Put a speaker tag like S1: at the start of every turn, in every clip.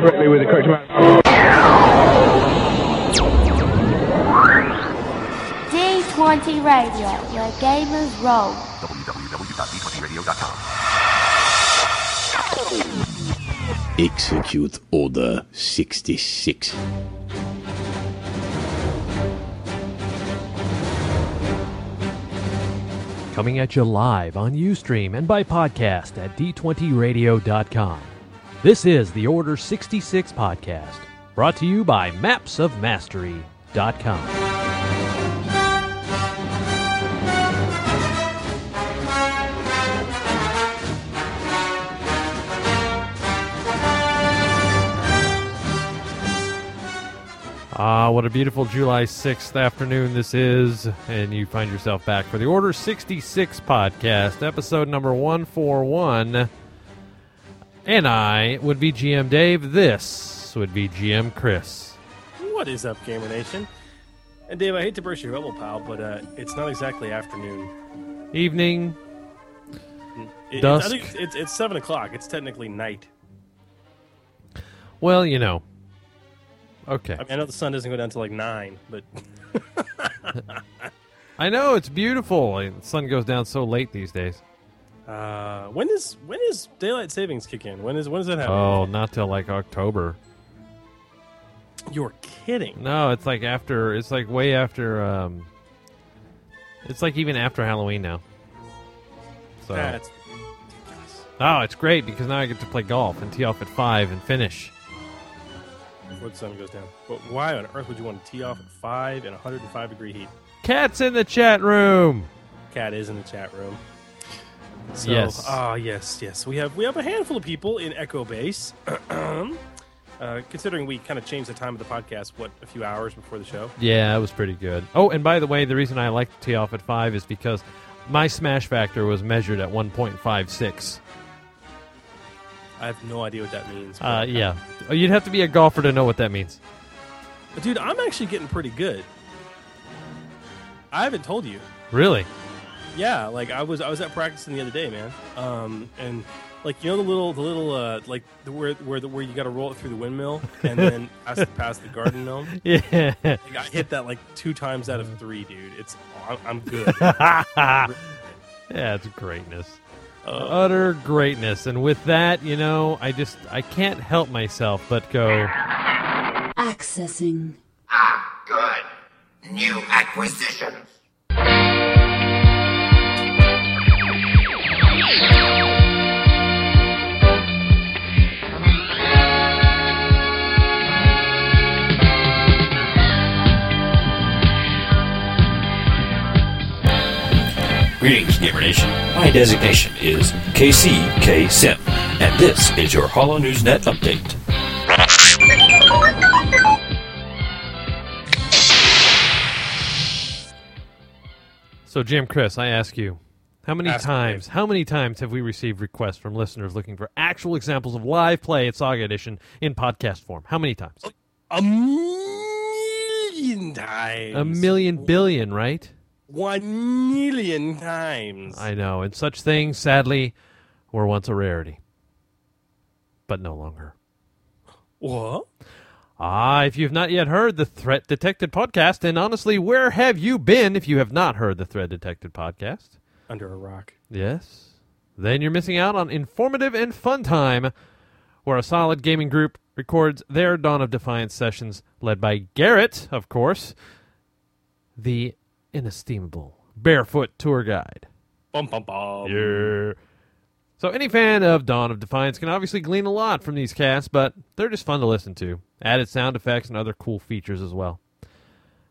S1: correctly with the correct amount.
S2: D20 Radio, where gamers roll.
S3: Execute Order 66.
S4: Coming at you live on Ustream and by podcast at d20radio.com. This is the Order 66 podcast, brought to you by mapsofmastery.com. Ah, what a beautiful July 6th afternoon this is, and you find yourself back for the Order 66 podcast, episode number 141. And I would be GM Dave. This would be GM Chris.
S5: What is up, Gamer Nation? And Dave, I hate to burst your bubble, pal, but uh, it's not exactly afternoon.
S4: Evening.
S5: It,
S4: Dusk.
S5: I think it's, it's, it's seven o'clock. It's technically night.
S4: Well, you know. Okay.
S5: I, mean, I know the sun doesn't go down to like nine, but
S4: I know, it's beautiful. The sun goes down so late these days.
S5: Uh, when is when is daylight savings kick in? When is when does that happen?
S4: Oh, not till like October.
S5: You're kidding.
S4: No, it's like after. It's like way after. Um, it's like even after Halloween now. So.
S5: That's
S4: Oh, it's great because now I get to play golf and tee off at five and finish.
S5: before the sun goes down. But why on earth would you want to tee off at five in 105 degree heat?
S4: Cat's in the chat room.
S5: Cat is in the chat room. So,
S4: Yes.
S5: Ah, yes, yes. We have we have a handful of people in Echo Base. uh, considering we kind of changed the time of the podcast, what a few hours before the show.
S4: Yeah, it was pretty good. Oh, and by the way, the reason I like to tee off at five is because my smash factor was measured at one point five six.
S5: I have no idea what that means.
S4: Uh, yeah, Oh, you'd have to be a golfer to know what that means.
S5: But dude, I'm actually getting pretty good. I haven't told you.
S4: Really?
S5: Yeah, like I was I was at practicing the other day, man. Um, and like you know the little the little uh like the, where where the, where you got to roll it through the windmill and then pass past the garden gnome.
S4: Yeah.
S5: Like, I hit that like two times out of three, dude. It's I'm, I'm good.
S4: yeah, it's greatness.
S5: Uh,
S4: Utter greatness. And with that, you know, I just I can't help myself but go.
S6: Accessing.
S7: Ah, good. New acquisitions.
S8: Greetings, Gamer Nation. My designation is KCK Sim, and this is your Hollow News Net update.
S4: So, GM, Chris, I ask you, how many
S5: Ask
S4: times,
S5: Dave.
S4: how many times have we received requests from listeners looking for actual examples of live play at Saga Edition in podcast form? How many times?
S5: a million times.
S4: A million billion, right?
S5: One million times.
S4: I know, and such things, sadly, were once a rarity, but no longer.
S5: what?
S4: Ah, if you've not yet heard the Threat Detected podcast, and honestly, where have you been if you have not heard the Threat Detected podcast?
S5: Under a rock.
S4: Yes. Then you're missing out on informative and fun time where a solid gaming group records their Dawn of Defiance sessions, led by Garrett, of course, the inestimable barefoot tour guide.
S5: Bum bum bum.
S4: Yeah. So any fan of Dawn of Defiance can obviously glean a lot from these casts, but they're just fun to listen to. Added sound effects and other cool features as well.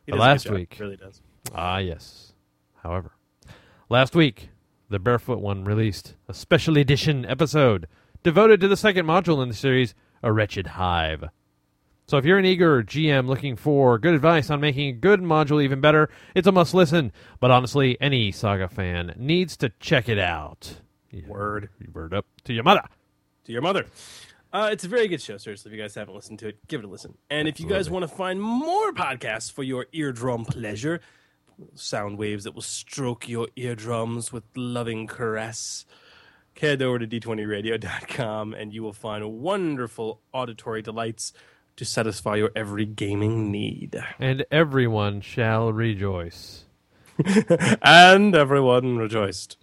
S5: He
S4: But
S5: does a good
S4: last week-
S5: really does.
S4: Ah, yes. However, last week, the Barefoot one released a special edition episode devoted to the second module in the series, A Wretched Hive. So if you're an eager GM looking for good advice on making a good module even better, it's a must listen. But honestly, any Saga fan needs to check it out. Yeah,
S5: Word.
S4: Word up to your mother.
S5: to your mother. Uh, it's a very good show, seriously. If you guys haven't listened to it, give it a listen. And if you guys want to find more podcasts for your eardrum pleasure, sound waves that will stroke your eardrums with loving caress, head over to d20radio.com and you will find wonderful auditory delights to satisfy your every gaming need.
S4: And everyone shall rejoice.
S5: and everyone rejoiced.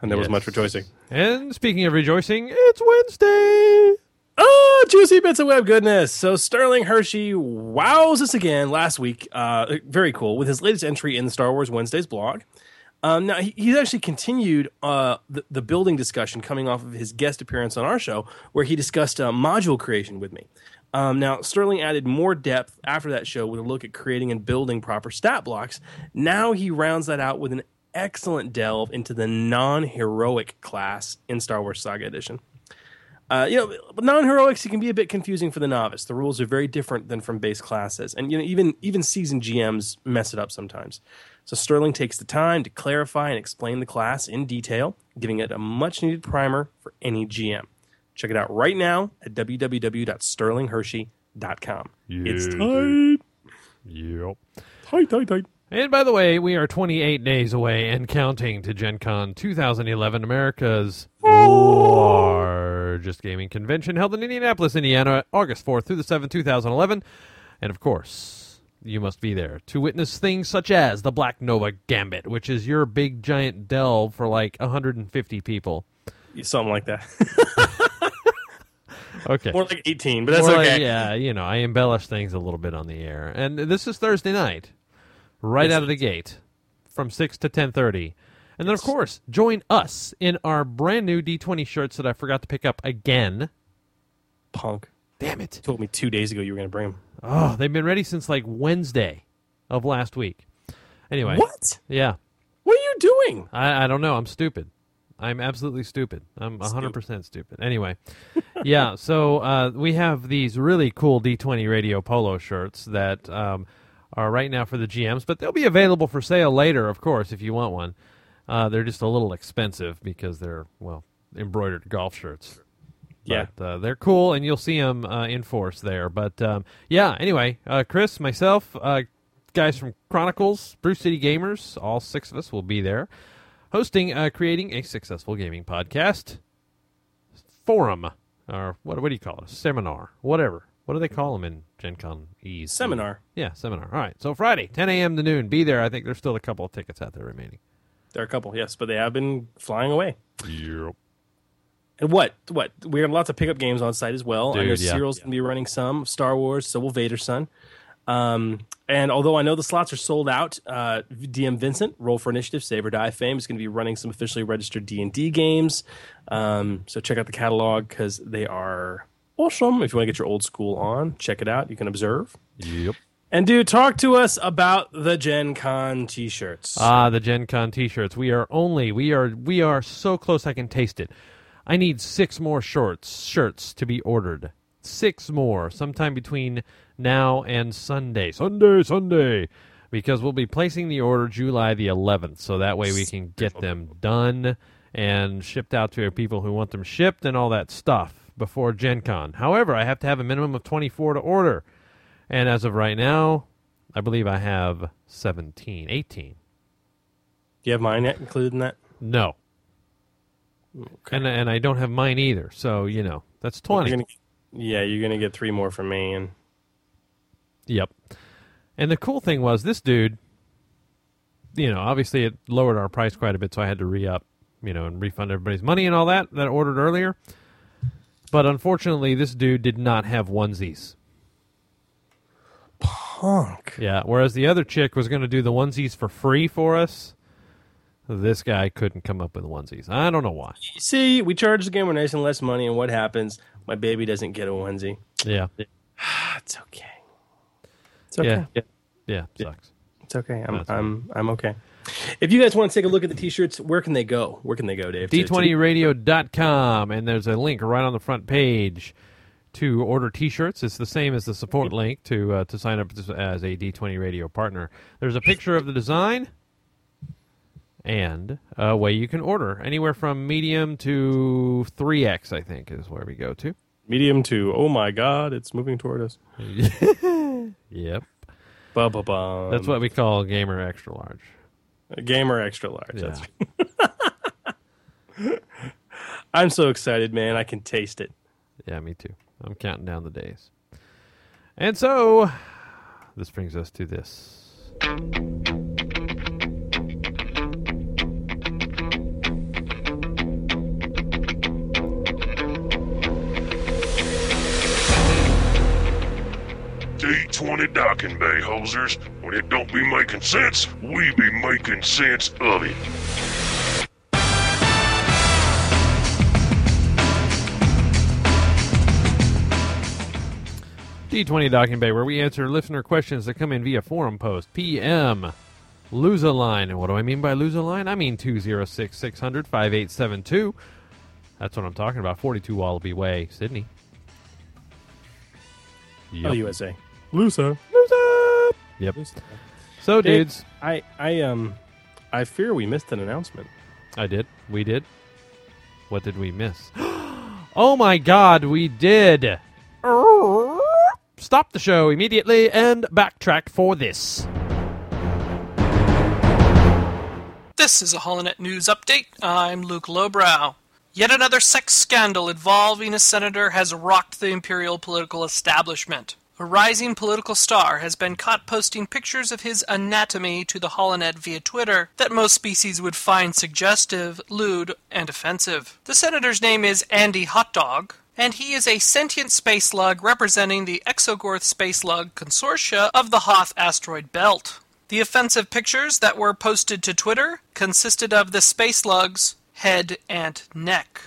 S5: And there was much rejoicing.
S4: And speaking of rejoicing, it's Wednesday.
S5: Oh, juicy bits of web goodness. So Sterling Hershey wows us again last week. Uh, very cool with his latest entry in the Star Wars Wednesdays blog. Um, now he, he's actually continued uh, the, the building discussion coming off of his guest appearance on our show, where he discussed uh, module creation with me. Um, now Sterling added more depth after that show with a look at creating and building proper stat blocks. Now he rounds that out with an excellent delve into the non-heroic class in Star Wars Saga Edition. Uh, you know, non-heroics it can be a bit confusing for the novice. The rules are very different than from base classes, and you know even even seasoned GMs mess it up sometimes. So Sterling takes the time to clarify and explain the class in detail, giving it a much-needed primer for any GM. Check it out right now at www.sterlinghershey.com. It's tight,
S4: Yep.
S5: tight, tight, tight.
S4: And by the way, we are 28 days away and counting to Gen Con 2011, America's largest gaming convention held in Indianapolis, Indiana, August 4th through the 7th, 2011. And of course, you must be there to witness things such as the Black Nova Gambit, which is your big giant delve for like 150 people.
S5: Something like that.
S4: Okay.
S5: More like 18, but that's
S4: More like-
S5: okay.
S4: yeah, you know, I embellish things a little bit on the air. And this is Thursday night, right
S5: Yes,
S4: out of the gate, from six to ten thirty. And then, of course, join us in our brand new D twenty shirts that I forgot to pick up again.
S5: Punk.
S4: Damn it!
S5: told me two days ago you were going to bring them.
S4: Oh, they've been ready since like Wednesday of last week. Anyway,
S5: What?
S4: Yeah,
S5: What are you doing?
S4: I, I don't know. I'm stupid. I'm absolutely stupid. I'm 100% stupid. Anyway, yeah, so uh, we have these really cool D20 radio polo shirts that um, are right now for the GMs, but they'll be available for sale later, of course, if you want one. Uh, they're just a little expensive because they're, well, embroidered golf shirts.
S5: Yeah.
S4: But, uh, they're cool, and you'll see them uh, in force there. But um, yeah, anyway, uh, Chris, myself, uh, guys from Chronicles, Brew City Gamers, all six of us will be there, hosting, uh, creating a successful gaming podcast forum, or what? What do you call it? A seminar, whatever. What do they call them in Gen Con E's
S5: Seminar.
S4: Yeah, seminar. All right. So Friday, 10 a.m. to noon. Be there. I think there's still a couple of tickets out there remaining.
S5: There are a couple, yes, but they have been flying away.
S4: Yep.
S5: And what? What? We have lots of pickup games on site as well. I know
S4: Dude, yeah.
S5: Cyril's going to be running some Star Wars. So will Vader Son. Um, and although I know the slots are sold out, uh, DM Vincent, Roll for Initiative, Save or Die fame, is going to be running some officially registered D and D games. Um, so check out the catalog because they are awesome. If you want to get your old school on, check it out. You can observe.
S4: Yep.
S5: And dude, talk to us about the Gen Con T-shirts.
S4: Ah, the Gen Con t-shirts. We are only we are we are so close I can taste it. I need six more shorts shirts to be ordered. Six more, sometime between now and Sunday. Sunday, Sunday. Because we'll be placing the order July the 11th, so that way we can get them done and shipped out to people who want them shipped and all that stuff before Gen Con. However, I have to have a minimum of 24 to order. And as of right now, I believe I have 17, 18.
S5: Do you have mine yet included in that?
S4: No. And and I don't have mine either. So, you know, that's 20.
S5: You're gonna, yeah, you're gonna get three more from me, and
S4: Yep. And the cool thing was this dude, you know, obviously it lowered our price quite a bit, so I had to re up, you know, and refund everybody's money and all that that I ordered earlier. But unfortunately, this dude did not have onesies.
S5: punk.
S4: Yeah, whereas the other chick was going to do the onesies for free for us. This guy couldn't come up with onesies. I don't know why.
S5: See, we charge the gamer nation less money, and what happens? My baby doesn't get a onesie.
S4: Yeah.
S5: It's okay. It's okay.
S4: Yeah. Yeah, sucks.
S5: It's okay. I'm
S4: That's
S5: I'm I'm okay. If you guys want to take a look at the t-shirts, where can they go? Where can they go, Dave? To- to-
S4: D20radio.com, and there's a link right on the front page to order T-shirts. It's the same as the support link to uh, to sign up as a D20 Radio partner. There's a picture of the design and a way you can order anywhere from medium to 3x. I think is where we go to.
S5: medium to oh my god, it's moving toward us.
S4: Yep,
S5: Ba ba ba.
S4: that's what we call gamer extra large.
S5: gamer extra large.
S4: Yeah.
S5: That's I'm so excited, man. I can taste it.
S4: Yeah, me too. I'm counting down the days. And so, this brings us to this.
S6: D20 docking bay hosers. When it don't be making sense, we be making sense of it.
S4: D20 Docking Bay, where we answer listener questions that come in via forum post. PM. Lusa line. And what do I mean by Lusa line? I mean 206 600 5872. That's what I'm talking about. 42 Wallaby Way, Sydney. Yep.
S5: Oh, USA. Lusa.
S4: Yep. So,
S5: Dave,
S4: dudes,
S5: I, I, um, I fear we missed an announcement.
S4: I did. We did. What did we miss? oh my god, we did. Stop the show immediately and backtrack for this.
S9: This is a Holonet News update. I'm Luke Lowbrow. Yet another sex scandal involving a senator has rocked the imperial political establishment. A rising political star has been caught posting pictures of his anatomy to the Holonet via Twitter that most species would find suggestive, lewd, and offensive. The senator's name is Andy Hotdog, and he is a sentient space slug representing the Exogorth Space Slug Consortia of the Hoth asteroid belt. The offensive pictures that were posted to Twitter consisted of the space slug's head and neck.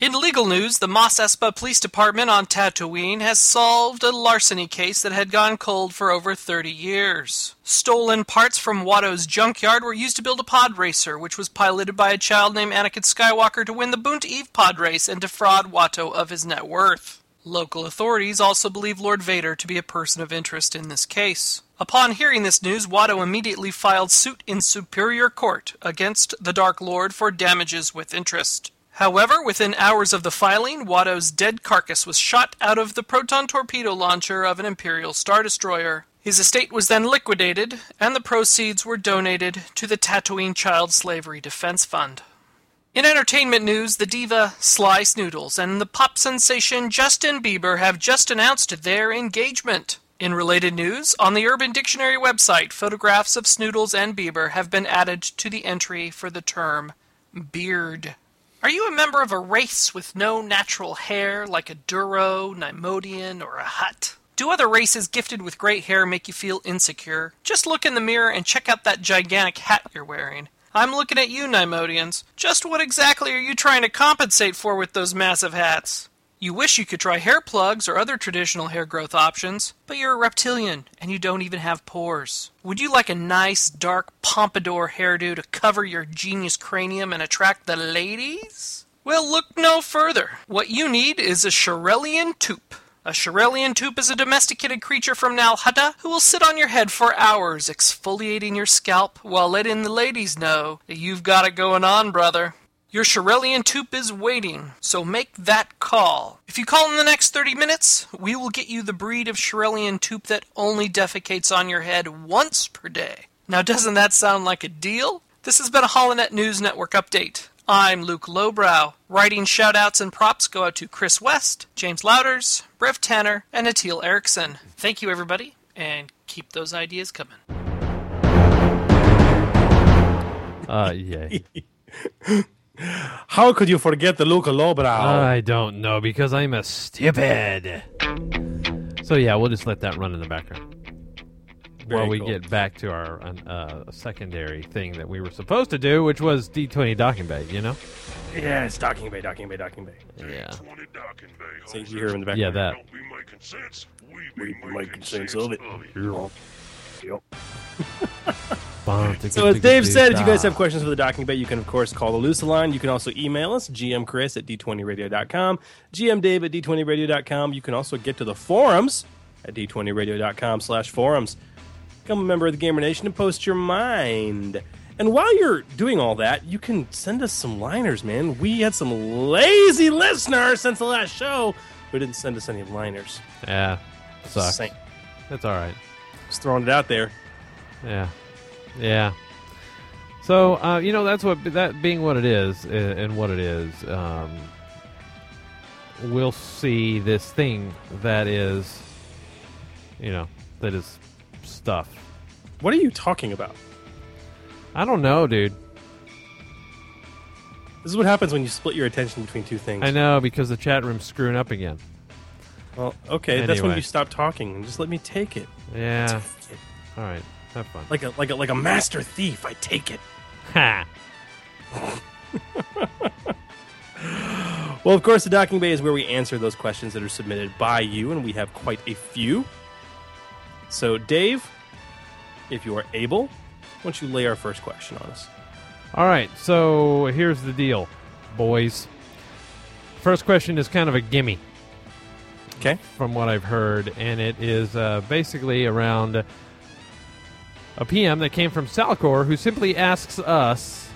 S9: In legal news, the Mos Espa Police Department on Tatooine has solved a larceny case that had gone cold for over 30 years. Stolen parts from Watto's junkyard were used to build a pod racer, which was piloted by a child named Anakin Skywalker to win the Boonta Eve pod race and defraud Watto of his net worth. Local authorities also believe Lord Vader to be a person of interest in this case. Upon hearing this news, Watto immediately filed suit in Superior Court against the Dark Lord for damages with interest. However, within hours of the filing, Watto's dead carcass was shot out of the proton torpedo launcher of an Imperial Star Destroyer. His estate was then liquidated, and the proceeds were donated to the Tatooine Child Slavery Defense Fund. In entertainment news, the diva Sy Snootles and the pop sensation Justin Bieber have just announced their engagement. In related news, on the Urban Dictionary website, photographs of Snootles and Bieber have been added to the entry for the term beard. Are you a member of a race with no natural hair, like a Duro, Neimoidian, or a Hutt? Do other races gifted with great hair make you feel insecure? Just look in the mirror and check out that gigantic hat you're wearing. I'm looking at you, Neimoidians. Just what exactly are you trying to compensate for with those massive hats? You wish you could try hair plugs or other traditional hair growth options, but you're a reptilian and you don't even have pores. Would you like a nice, dark pompadour hairdo to cover your genius cranium and attract the ladies? Well, look no further. What you need is a Shirelian Toop. A Shirelian Toop is a domesticated creature from Nal Hutta who will sit on your head for hours, exfoliating your scalp while letting the ladies know that you've got it going on, brother. Your Shirelian Toop is waiting, so make that call. If you call in the next 30 minutes, we will get you the breed of Shirelian Toop that only defecates on your head once per day. Now, doesn't that sound like a deal? This has been a Holonet News Network update. I'm Luke Lowbrow. Writing shoutouts and props go out to Chris West, James Louders, Brev Tanner, and Atil Erickson. Thank you, everybody, and keep those ideas coming.
S4: Uh, yay.
S5: How could you forget the Luca Lowbrow?
S4: I don't know because I'm a stupid. So yeah, we'll just let that run in the background
S5: Very
S4: while we
S5: cool.
S4: get back to our uh, secondary thing that we were supposed to do, which was D20 docking bay. You know?
S5: yeah, it's Docking Bay, Docking Bay, Docking Bay.
S4: Yeah.
S6: D20 docking bay
S5: So you hear in the background.
S4: Yeah, that.
S6: Don't be making sense, we
S5: We
S6: be
S5: be
S6: making sense of it.
S5: Yep.
S4: So
S5: So as Dave said, if you guys have questions for the docking bay, you can of course call the Lusa line. You can also email us, gmchris at d20radio.com, gmdave at d20radio.com. You can also get to the forums at d20radio.com slash forums. Become a member of the Gamer Nation and post your mind. And while you're doing all that, you can send us some liners, man. We had some lazy listeners since the last show who didn't send us any liners.
S4: Yeah, sucks.
S5: Saying-
S4: That's all right.
S5: Just throwing it out there.
S4: Yeah, yeah. So uh, you know that's what that being what it is uh, and what it is. Um, we'll see this thing that is, you know, that is stuff.
S5: What are you talking about?
S4: I don't know, dude.
S5: This is what happens when you split your attention between two things.
S4: I know because the chat room's screwing up again.
S5: Well, okay, that's when you stop talking and just let me take it.
S4: Yeah.
S5: Take it.
S4: All right. Have fun.
S5: Like a like a like a master thief, I take it.
S4: Ha.
S5: Well, of course, the docking bay is where we answer those questions that are submitted by you, and we have quite a few. So, Dave, if you are able, why don't you lay our first question on us?
S4: All right. So here's the deal, boys. First question is kind of a gimme.
S5: Okay.
S4: From what I've heard, and it is uh, basically around a PM that came from Salcor, who simply asks us.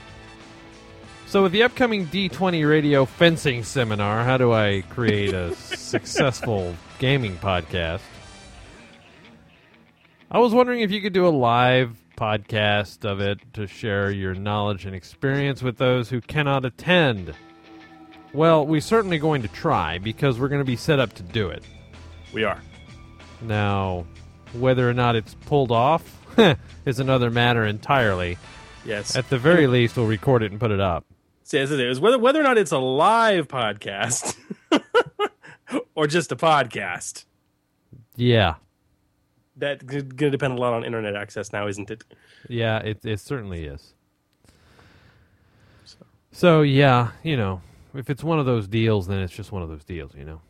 S4: So, with the upcoming D20 radio fencing seminar, how do I create a successful gaming podcast? I was wondering if you could do a live podcast of it to share your knowledge and experience with those who cannot attend. Well, we're certainly going to try because we're going to be set up to do it.
S5: We are.
S4: Now, whether or not it's pulled off is another matter entirely.
S5: Yes.
S4: At the very least, we'll record it and put it up.
S5: See, it is, whether whether or not it's a live podcast or just a podcast,
S4: Yeah.
S5: that's going to depend a lot on internet access now, isn't it?
S4: Yeah, it, it certainly is. So, yeah, you know, if it's one of those deals, then it's just one of those deals, you know?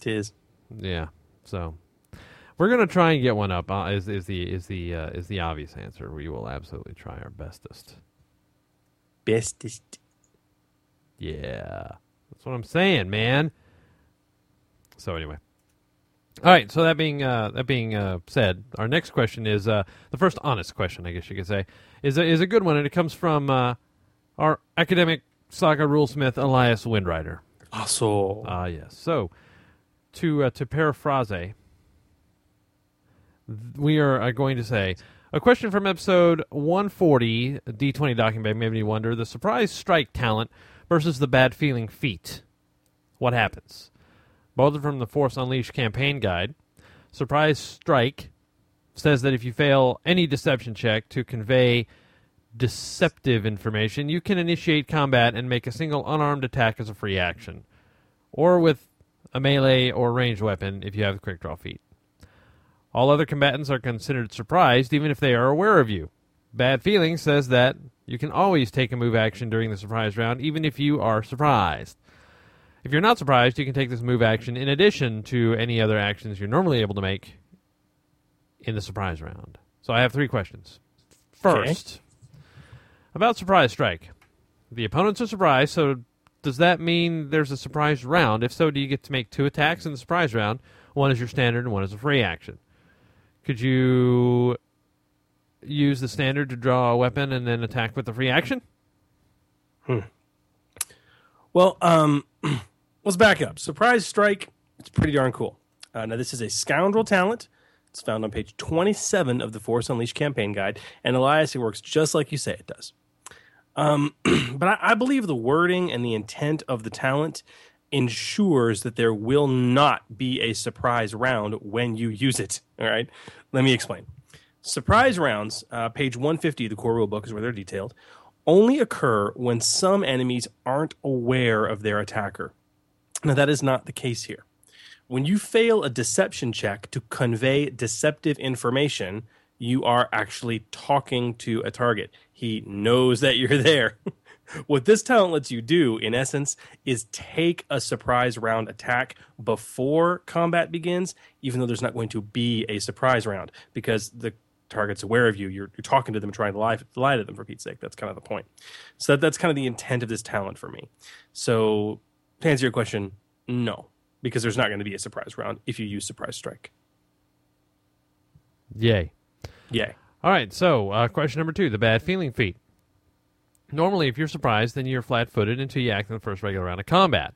S5: Tis.
S4: Yeah. So we're gonna try and get one up. Uh, is is the is the uh, is the obvious answer? We will absolutely try our bestest.
S5: Bestest.
S4: Yeah, that's what I'm saying, man. So anyway, all right. So that being uh, that being uh, said, our next question is uh, the first honest question, I guess you could say, is a, is a good one, and it comes from uh, our academic saga rulesmith Elias Windrider.
S5: Also,
S4: Ah, yes. So, to uh, to paraphrase, we are uh, going to say a question from episode 140, D20 docking bay made me wonder: the surprise strike talent versus the bad feeling feat. What happens? Both are from the Force Unleashed campaign guide. Surprise strike says that if you fail any deception check to convey deceptive information, you can initiate combat and make a single unarmed attack as a free action, or with a melee or ranged weapon if you have the quick draw feat. All other combatants are considered surprised even if they are aware of you. Bad Feeling says that you can always take a move action during the surprise round even if you are surprised. If you're not surprised, you can take this move action in addition to any other actions you're normally able to make in the surprise round. So I have three questions. First, about surprise strike. The opponents are surprised, so does that mean there's a surprise round? If so, do you get to make two attacks in the surprise round? One is your standard and one is a free action. Could you use the standard to draw a weapon and then attack with the free action? Hmm.
S5: Well, um, let's back up. Surprise strike. It's pretty darn cool. Uh, now, this is a scoundrel talent. It's found on page 27 of the Force Unleashed campaign guide. And Elias, it works just like you say it does. Um, but I, I believe the wording and the intent of the talent ensures that there will not be a surprise round when you use it. All right. Let me explain. Surprise rounds, uh, page 150 of the core rule book is where they're detailed, only occur when some enemies aren't aware of their attacker. Now, that is not the case here. When you fail a deception check to convey deceptive information, you are actually talking to a target. He knows that you're there. what this talent lets you do, in essence, is take a surprise round attack before combat begins, even though there's not going to be a surprise round, because the target's aware of you. You're, you're talking to them, trying to lie, lie to them, for Pete's sake. That's kind of the point. So that, that's kind of the intent of this talent for me. So to answer your question, no, because there's not going to be a surprise round if you use surprise strike.
S4: Yay.
S5: Yay.
S4: All right, so uh, question number two the bad feeling feat. Normally, if you're surprised, then you're flat footed until you act in the first regular round of combat.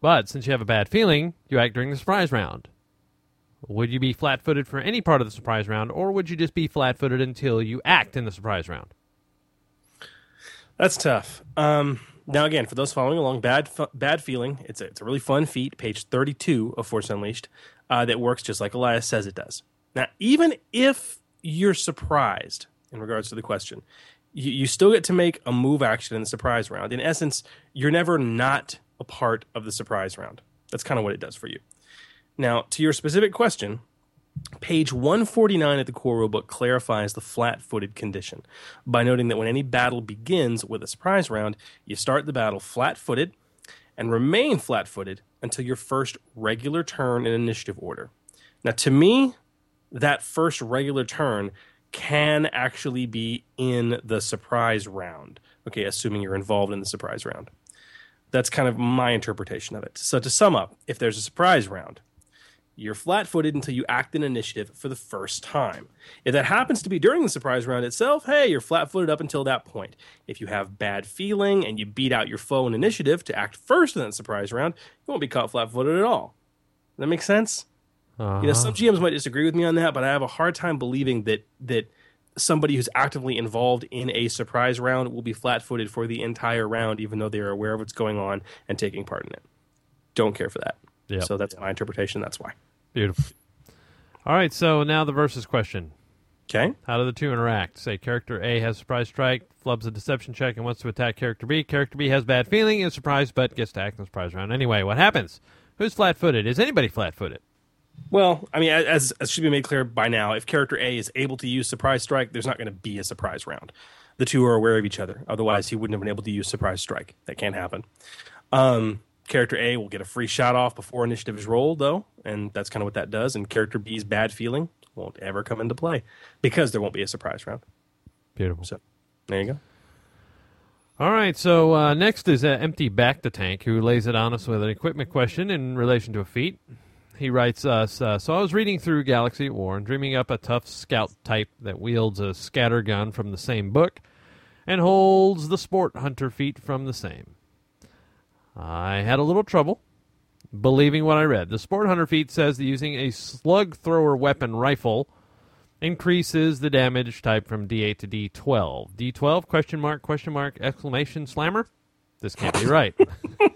S4: But since you have a bad feeling, you act during the surprise round. Would you be flat footed for any part of the surprise round, or would you just be flat footed until you act in the surprise round?
S5: That's tough. Um, Now, again, for those following along, bad fu- bad feeling. It's a, it's a really fun feat, page 32 of Force Unleashed, uh, that works just like Elias says it does. Now, even if you're surprised in regards to the question, you, you still get to make a move action in the surprise round. In essence, you're never not a part of the surprise round. That's kind of what it does for you. Now, to your specific question, Page 149 of the core rulebook clarifies the flat footed condition by noting that when any battle begins with a surprise round, you start the battle flat footed and remain flat footed until your first regular turn in initiative order. Now, to me, that first regular turn can actually be in the surprise round. Okay, assuming you're involved in the surprise round. That's kind of my interpretation of it. So, to sum up, if there's a surprise round, you're flat footed until you act in initiative for the first time. If that happens to be during the surprise round itself, hey, you're flat footed up until that point. If you have bad feeling and you beat out your foe in initiative to act first in that surprise round, you won't be caught flat footed at all. Does that make sense?
S4: Uh-huh.
S5: You know, some GMs might disagree with me on that, but I have a hard time believing that that somebody who's actively involved in a surprise round will be flat footed for the entire round, even though they are aware of what's going on and taking part in it. Don't care for that.
S4: Yep.
S5: So that's my interpretation. That's why.
S4: Beautiful. All right, so now the versus question.
S5: Okay.
S4: How do the two interact? Say character A has surprise strike, flubs a deception check, and wants to attack character B. Character B has bad feeling, is surprised, but gets to act in the surprise round. Anyway, what happens? Who's flat footed? Is anybody flat footed?
S5: Well, I mean, as as should be made clear by now, if character A is able to use surprise strike, there's not going to be a surprise round. The two are aware of each other. Otherwise, he wouldn't have been able to use surprise strike. That can't happen. Um, character A will get a free shot off before initiative is rolled, though, and that's kind of what that does. And character B's bad feeling won't ever come into play because there won't be a surprise round.
S4: Beautiful.
S5: So there you go.
S4: All right, so uh, next is uh, Empty Back the Tank, who lays it on us with an equipment question in relation to a feat. He writes us uh, So I was reading through Galaxy at War and dreaming up a tough scout type that wields a scatter gun from the same book and holds the sport hunter feat from the same. I had a little trouble believing what I read. The sport hunter feat says that using a slug thrower weapon rifle increases the damage type from D8 to D12. D12 question mark question mark exclamation slammer. This can't be right.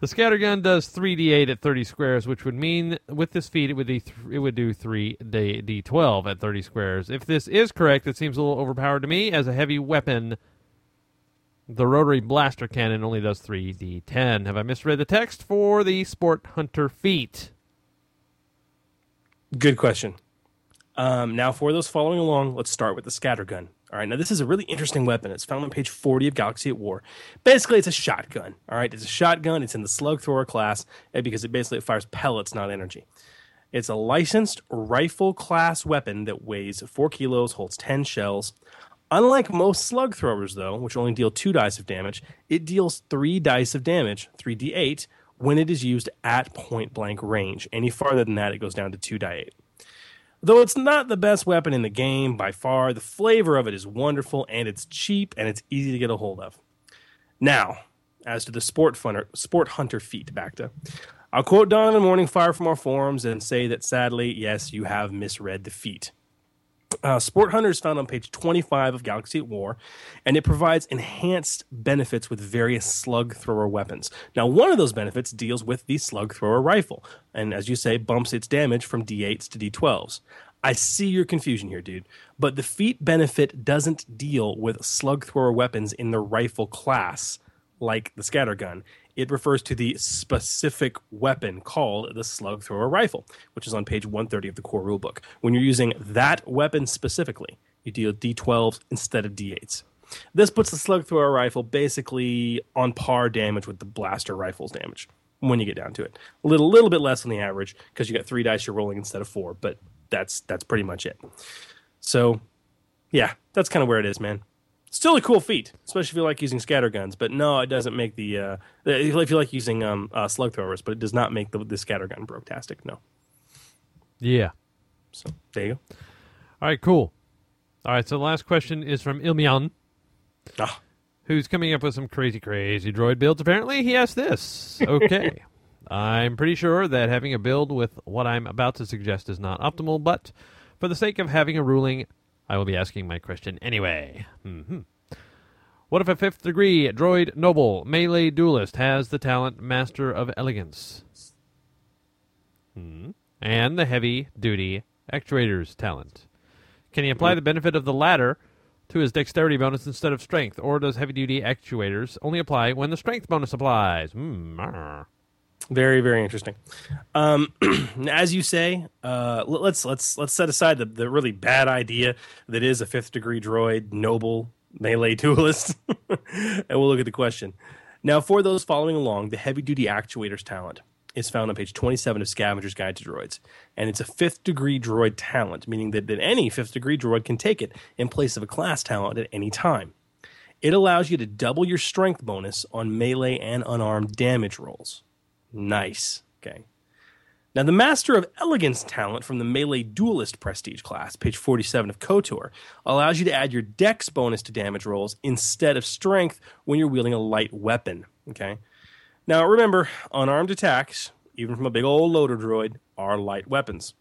S4: the scattergun does 3d8 at 30 squares, which would mean with this feat it would th- it would do 3 d- d12 at 30 squares. If this is correct, it seems a little overpowered to me as a heavy weapon. The rotary blaster cannon only does 3d10. Have I misread the text for the sport hunter feat?
S5: Good question. Um, now, for those following along, let's start with the scattergun. All right, now this is a really interesting weapon. It's found on page 40 of Galaxy at War. Basically, it's a shotgun. All right, it's a shotgun. It's in the slug thrower class eh, because it basically fires pellets, not energy. It's a licensed rifle class weapon that weighs 4 kilos, holds 10 shells. Unlike most slug throwers, though, which only deal 2 dice of damage, it deals 3 dice of damage, 3d8, when it is used at point blank range. Any farther than that, it goes down to 2 die 8. Though it's not the best weapon in the game by far, the flavor of it is wonderful and it's cheap and it's easy to get a hold of. Now, as to the sport, funner, sport hunter feat, Bacta. I'll quote Donovan Morningfire from our forums and say that sadly, yes, you have misread the feat. Uh, Sport Hunter is found on page 25 of Galaxy at War, and it provides enhanced benefits with various slug thrower weapons. Now, one of those benefits deals with the slug thrower rifle, and as you say, bumps its damage from D8s to D12s. I see your confusion here, dude, but the feat benefit doesn't deal with slug thrower weapons in the rifle class like the scattergun. It refers to the specific weapon called the slug thrower rifle, which is on page 130 of the core rulebook. When you're using that weapon specifically, you deal D12s instead of D8s. This puts the slug thrower rifle basically on par damage with the blaster rifle's damage when you get down to it. A little, little bit less than the average because you got three dice you're rolling instead of four, but that's that's pretty much it. So, yeah, that's kind of where it is, man. Still a cool feat, especially if you like using scatter guns. But no, it doesn't make the. Uh, if you like using um, uh, slug throwers, but it does not make the, the scatter gun brotastic. No.
S4: Yeah.
S5: So there you go.
S4: All right, cool. All right, so the last question is from Ilmian,
S5: Ah,
S4: who's coming up with some crazy, crazy droid builds. Apparently, he asked this. Okay. I'm pretty sure that having a build with what I'm about to suggest is not optimal, but for the sake of having a ruling, I will be asking my question anyway. hmm What if a fifth degree droid noble melee duelist has the talent Master of Elegance? Hmm. And the heavy duty actuators talent. Can he apply the benefit of the latter to his dexterity bonus instead of strength, or does heavy duty actuators only apply when the strength bonus applies? Hmm.
S5: Very, very interesting. Um, as you say, uh, let's let's let's set aside the, the really bad idea that is a fifth degree droid noble melee duelist, and we'll look at the question. Now, for those following along, the heavy duty actuators talent is found on page 27 of Scavenger's Guide to Droids, and it's a fifth degree droid talent, meaning that, that any fifth degree droid can take it in place of a class talent at any time. It allows you to double your strength bonus on melee and unarmed damage rolls. Nice. Okay. Now, the Master of Elegance talent from the Melee Duelist Prestige class, page 47 of KOTOR, allows you to add your dex bonus to damage rolls instead of strength when you're wielding a light weapon. Okay. Now, remember, unarmed attacks, even from a big old loader droid, are light weapons.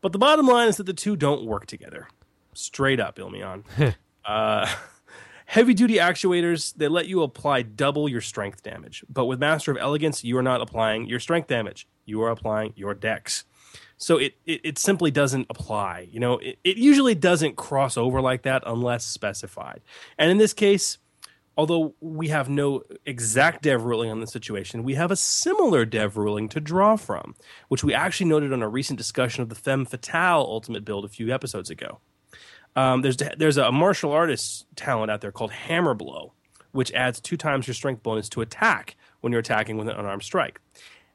S5: But the bottom line is that the two don't work together. Straight up, Ilmion. uh, Heavy duty actuators, they let you apply double your strength damage. But with Master of Elegance, you are not applying your strength damage. You are applying your dex. So it, it, it simply doesn't apply. You know, it, it usually doesn't cross over like that unless specified. And in this case, although we have no exact dev ruling on the situation, we have a similar dev ruling to draw from, which we actually noted on a recent discussion of the Femme Fatale Ultimate build a few episodes ago. Um, there's there's a martial artist talent out there called Hammer Blow, which adds two times your strength bonus to attack when you're attacking with an unarmed strike.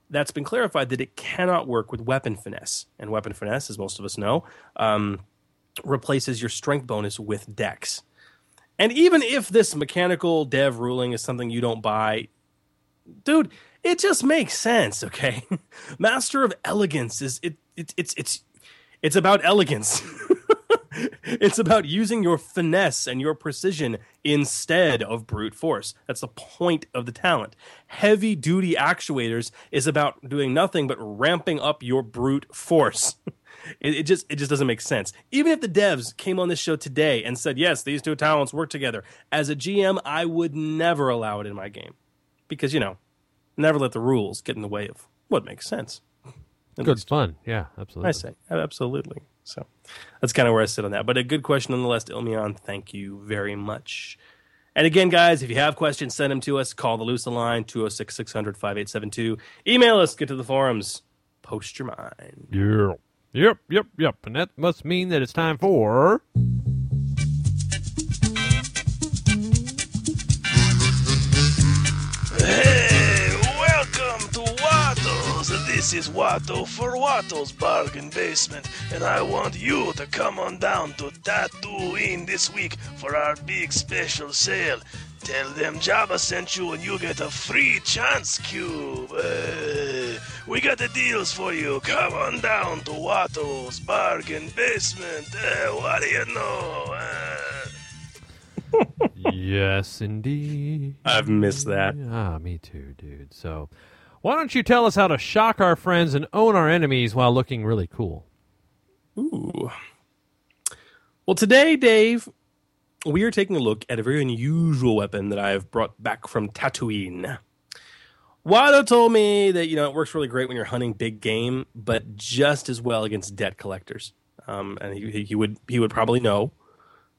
S5: That's been clarified that it cannot work with weapon finesse, and weapon finesse, as most of us know, um, replaces your strength bonus with dex. And even if this mechanical dev ruling is something you don't buy, dude, it just makes sense. Okay, Master of Elegance is it, it it's it's it's about elegance. it's about using your finesse and your precision instead of brute force. That's the point of the talent. Heavy duty actuators is about doing nothing but ramping up your brute force. It, it just it just doesn't make sense. Even if the devs came on this show today and said, "Yes, these two talents work together," as a GM, I would never allow it in my game because you know, never let the rules get in the way of what makes sense. At
S4: Good
S5: least
S4: fun. Yeah, absolutely.
S5: I say absolutely. So that's kind of where I sit on that. But a good question nonetheless, Ilmion. Thank you very much. And again, guys, if you have questions, send them to us. Call the Lusa line, 206 600 5872. Email us, get to the forums, post your mind.
S4: Yeah. Yep, yep, yep. And that must mean that it's time for.
S10: This is Watto for Watto's Bargain Basement, and I want you to come on down to Tatooine this week for our big special sale. Tell them Jabba sent you and you get a free chance cube. Hey, we got the deals for you. Come on down to Watto's Bargain Basement. Hey, what do you know? Eh.
S4: yes, indeed.
S5: I've missed that.
S4: Ah, me too, dude. So, why don't you tell us how to shock our friends and own our enemies while looking really cool?
S5: Ooh. Well, today, Dave, we are taking a look at a very unusual weapon that I've brought back from Tatooine. Watto told me that you know it works really great when you're hunting big game, but just as well against debt collectors. Um, and he, he would he would probably know.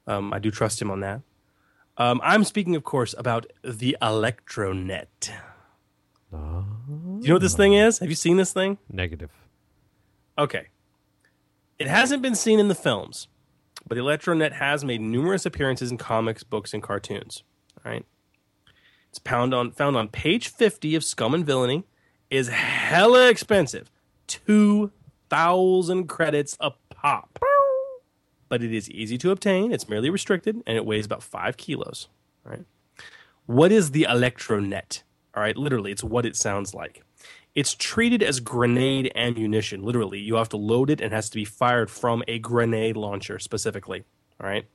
S5: Um, I do trust him on that. Um, I'm speaking, of course, about the Electronet. Do you know what this thing is? Have you seen this thing?
S4: Negative.
S5: Okay. It hasn't been seen in the films, but Electronet has made numerous appearances in comics, books, and cartoons. All right. It's found on found on page fifty of Scum and Villainy. Is hella expensive, two thousand credits a pop. But it is easy to obtain. It's merely restricted, and it weighs about five kilos. All right. What is the Electronet? All right, literally, it's what it sounds like. It's treated as grenade ammunition. Literally, you have to load it and it has to be fired from a grenade launcher specifically. All right.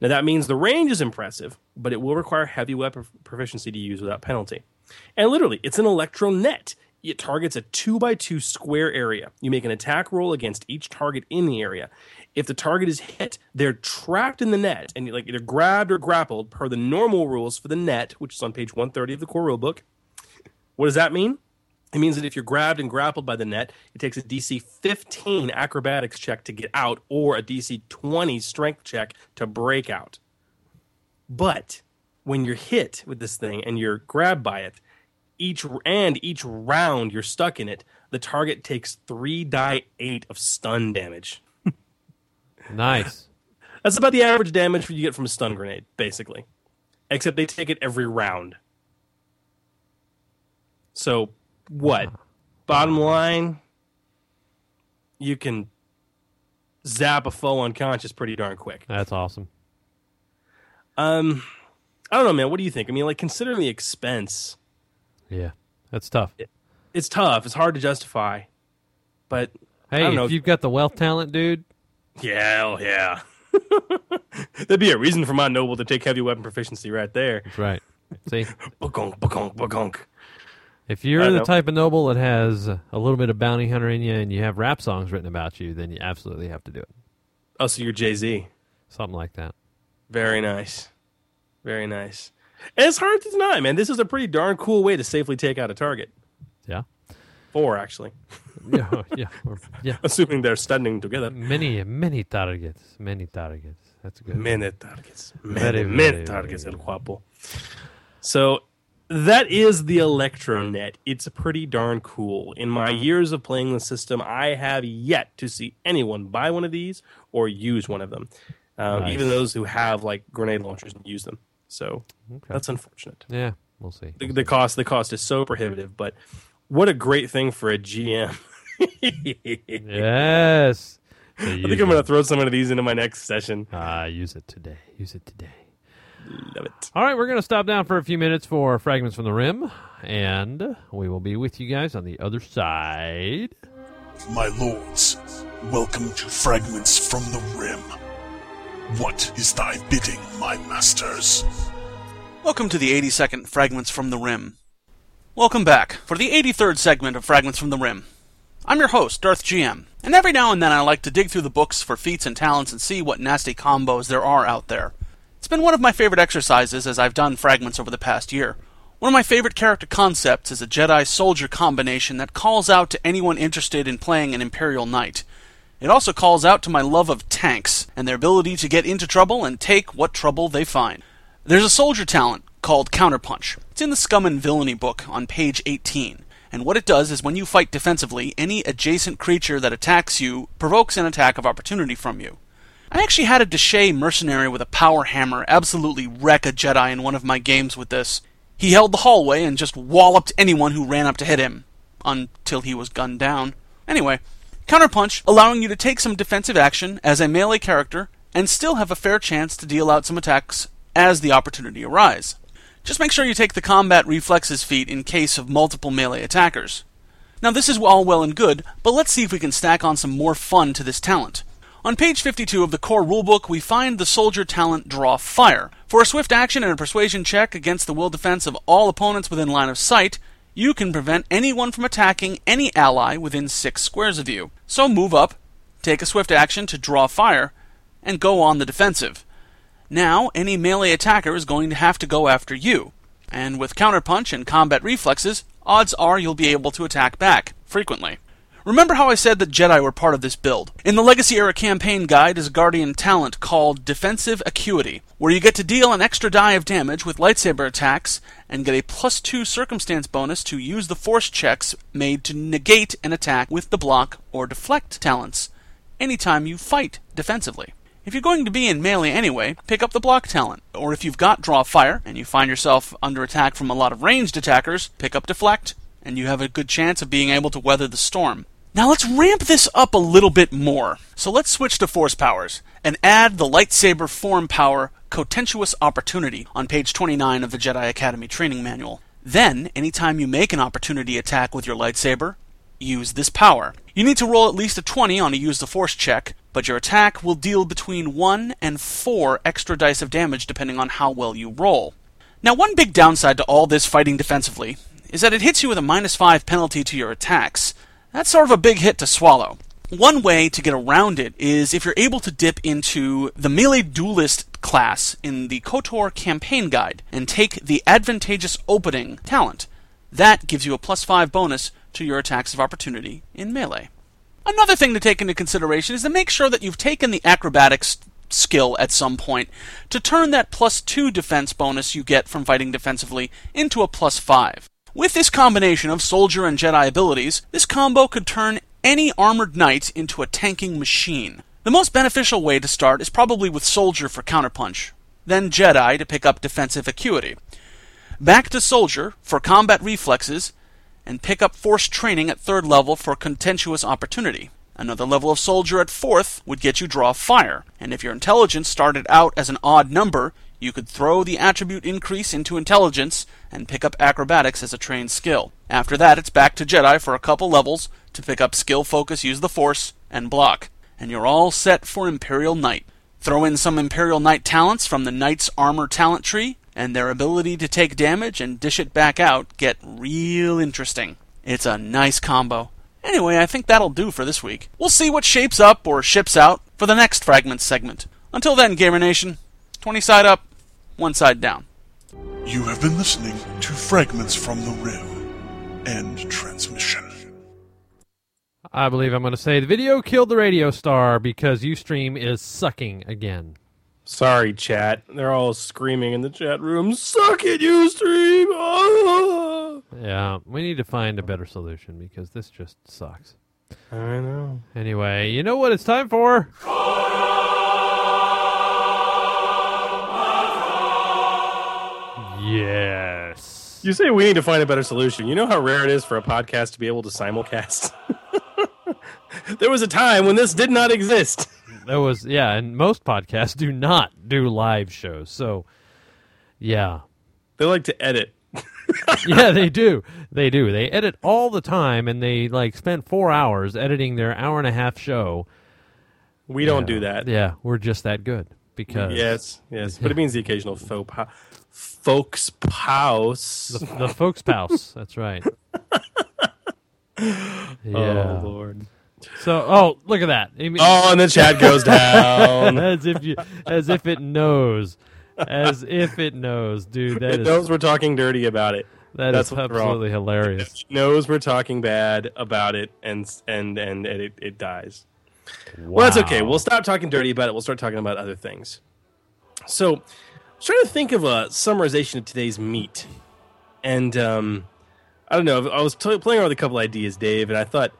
S5: Now that means the range is impressive, but it will require heavy weapon proficiency to use without penalty. And literally, it's an electronet. It targets a two by two square area. You make an attack roll against each target in the area. If the target is hit, they're trapped in the net and like either grabbed or grappled per the normal rules for the net, which is on page 130 of the core rulebook. What does that mean? It means that if you're grabbed and grappled by the net, it takes a DC 15 acrobatics check to get out or a DC 20 strength check to break out. But when you're hit with this thing and you're grabbed by it, each and each round you're stuck in it, the target takes 3 die 8 of stun damage.
S4: Nice.
S5: That's about the average damage you get from a stun grenade, basically. Except they take it every round. So, what? Bottom line, you can zap a foe unconscious pretty darn quick.
S4: That's awesome.
S5: Um, I don't know, man. What do you think? I mean, like considering the expense,
S4: Yeah, that's tough.
S5: it's tough. It's hard to justify. But I
S4: Hey,
S5: don't know.
S4: if you've got the wealth talent, dude,
S5: yeah, hell yeah. That'd be a reason for my noble to take heavy weapon proficiency right there.
S4: that's right. See,
S5: Bagonk, bagonk, bagonk.
S4: if you're the
S5: know.
S4: type of noble that has a little bit of bounty hunter in you and you have rap songs written about you, then you absolutely have to do it.
S5: Oh, so you're Jay Z.
S4: Something like that.
S5: Very nice. Very nice. And it's hard to deny, man. This is a pretty darn cool way to safely take out a target.
S4: Yeah.
S5: Four, actually.
S4: Yeah, yeah, or- yeah.
S5: Assuming they're standing together.
S4: Many, many targets. Many targets. That's good.
S5: Many targets.
S4: Very,
S5: Many, many
S4: very,
S5: targets,
S4: very
S5: El Guapo. So that is the Electronet. It's pretty darn cool. In my years of playing the system, I have yet to see anyone buy one of these or use one of them. Um,
S4: Nice.
S5: Even those who have like grenade launchers and use them. So that's unfortunate.
S4: Yeah, we'll see.
S5: The, the cost the cost is so prohibitive, but what a great thing for a GM.
S4: Yes.
S5: I think I'm going to throw some of these into my next session.
S4: Ah, use it today. Use it today.
S5: Love it.
S4: All right, we're going to stop down for a few minutes for Fragments from the Rim, and we will be with you guys on the other side.
S11: My lords, welcome to Fragments from the Rim. What is thy bidding, my masters?
S12: Welcome to the 82nd Fragments from the Rim. Welcome back for the 83rd segment of Fragments from the Rim. I'm your host, Darth GM, and every now and then I like to dig through the books for feats and talents and see what nasty combos there are out there. It's been one of my favorite exercises as I've done fragments over the past year. One of my favorite character concepts is a Jedi soldier combination that calls out to anyone interested in playing an Imperial Knight. It also calls out to my love of tanks and their ability to get into trouble and take what trouble they find. There's a soldier talent called Counterpunch. It's in the Scum and Villainy book on page 18. And what it does is when you fight defensively, any adjacent creature that attacks you provokes an attack of opportunity from you. I actually had a Deshay mercenary with a power hammer absolutely wreck a Jedi in one of my games with this. He held the hallway and just walloped anyone who ran up to hit him. Until he was gunned down. Anyway, Counterpunch, allowing you to take some defensive action as a melee character and still have a fair chance to deal out some attacks as the opportunity arise. Just make sure you take the combat reflexes feat in case of multiple melee attackers. Now, this is all well and good, but let's see if we can stack on some more fun to this talent. On page 52 of the core rulebook, we find the soldier talent Draw Fire. For a swift action and a persuasion check against the will defense of all opponents within line of sight, you can prevent anyone from attacking any ally within six squares of you. So move up, take a swift action to draw fire, and go on the defensive. Now, any melee attacker is going to have to go after you. And with counterpunch and combat reflexes, odds are you'll be able to attack back, frequently. Remember how I said that Jedi were part of this build? In the Legacy Era campaign guide is a Guardian talent called Defensive Acuity, where you get to deal an extra die of damage with lightsaber attacks and get a plus 2 circumstance bonus to use the force checks made to negate an attack with the block or deflect talents anytime you fight defensively. If you're going to be in melee anyway, pick up the block talent. Or if you've got draw fire and you find yourself under attack from a lot of ranged attackers, pick up deflect, and you have a good chance of being able to weather the storm. Now let's ramp this up a little bit more. So let's switch to force powers and add the lightsaber form power Contentious Opportunity on page 29 of the Jedi Academy training manual. Then, anytime you make an opportunity attack with your lightsaber, use this power. You need to roll at least a 20 on a use the force check, but your attack will deal between 1 and 4 extra dice of damage depending on how well you roll. Now, one big downside to all this fighting defensively is that it hits you with a minus 5 penalty to your attacks. That's sort of a big hit to swallow. One way to get around it is if you're able to dip into the melee duelist class in the KOTOR campaign guide and take the advantageous opening talent. That gives you a plus 5 bonus to your attacks of opportunity in melee. Another thing to take into consideration is to make sure that you've taken the acrobatics skill at some point to turn that plus 2 defense bonus you get from fighting defensively into a plus 5. With this combination of soldier and Jedi abilities, this combo could turn any armored knight into a tanking machine. The most beneficial way to start is probably with soldier for counterpunch, then Jedi to pick up defensive acuity. Back to soldier for combat reflexes, and pick up force training at third level for contentious opportunity. Another level of soldier at fourth would get you draw fire, and if your intelligence started out as an odd number, you could throw the attribute increase into intelligence and pick up acrobatics as a trained skill. After that, it's back to Jedi for a couple levels to pick up skill focus, use the force, and block. And you're all set for Imperial Knight. Throw in some Imperial Knight talents from the Knight's Armor talent tree, and their ability to take damage and dish it back out get real interesting. It's a nice combo. Anyway, I think that'll do for this week. We'll see what shapes up or ships out for the next Fragments segment. Until then, Gamer Nation, 20 side up, one side down.
S11: You have been listening to Fragments from the Rim. End transmission.
S4: I believe I'm going to say the video killed the radio star because Ustream is sucking again.
S5: Sorry, chat. They're all screaming in the chat room. Suck it, Ustream. Ah!
S4: Yeah, we need to find a better solution because this just sucks.
S5: I know.
S4: Anyway, you know what it's time for? Yes.
S5: You say we need to find a better solution. You know how rare it is for a podcast to be able to simulcast? there was a time when this did not exist.
S4: There was yeah, and most podcasts do not do live shows. So, yeah.
S5: They like to edit.
S4: yeah, they do. They do. They edit all the time and they like spend 4 hours editing their hour and a half show.
S5: We don't do that.
S4: Yeah, we're just that good because
S5: Yes, yes. But it means the occasional faux pa- folks pause.
S4: the, the folks spouse. That's right. Oh, yeah.
S5: Oh, Lord.
S4: So, oh, look at that. I mean-
S5: Oh, and the chat goes down.
S4: as if you, as if it knows, as if it knows, dude. That
S5: it
S4: is
S5: knows we're talking dirty about it.
S4: that
S5: That's
S4: is absolutely hilarious.
S5: It knows we're talking bad about it, and and and, and it, it dies. Well, that's okay. We'll stop talking dirty about it. We'll start talking about other things. So, trying to think of a summarization of today's meet, and um, I don't know. I was t- playing around with a couple ideas, Dave, and I thought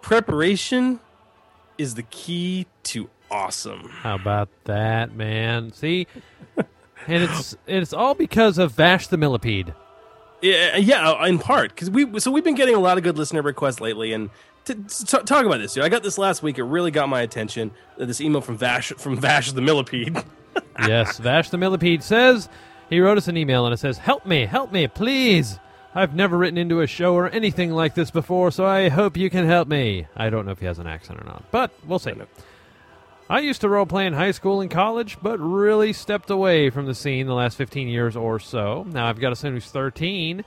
S5: preparation is the key to awesome.
S4: How about that, man? See, and it's it's all because of Vash the Millipede.
S5: Yeah, yeah, in part because we so we've been getting a lot of good listener requests lately, and to, to talk about this, dude, I got this last week. It really got my attention. uh, This email from Vash from Vash the Millipede.
S4: yes, Vash the Millipede says he wrote us an email and it says, "Help me, help me, please." I've never written into a show or anything like this before, so I hope you can help me. I don't know if he has an accent or not, but we'll see. I used to role play in high school and college, but really stepped away from the scene the last 15 years or so. Now I've got a son who's 13,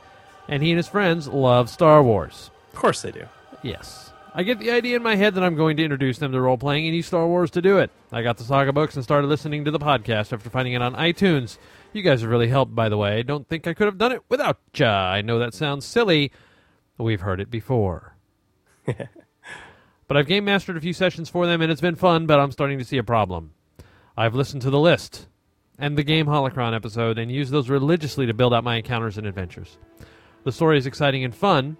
S4: and he and his friends love Star Wars.
S5: Of course they do.
S4: Yes. I get the idea in my head that I'm going to introduce them to role playing and use Star Wars to do it. I got the saga books and started listening to the podcast after finding it on iTunes. You guys have really helped, by the way. I Don't think I could have done it without ya. I know that sounds silly. but We've heard it before. but I've game mastered a few sessions for them and it's been fun, but I'm starting to see a problem. I've listened to the list and the game Holocron episode and used those religiously to build out my encounters and adventures. The story is exciting and fun,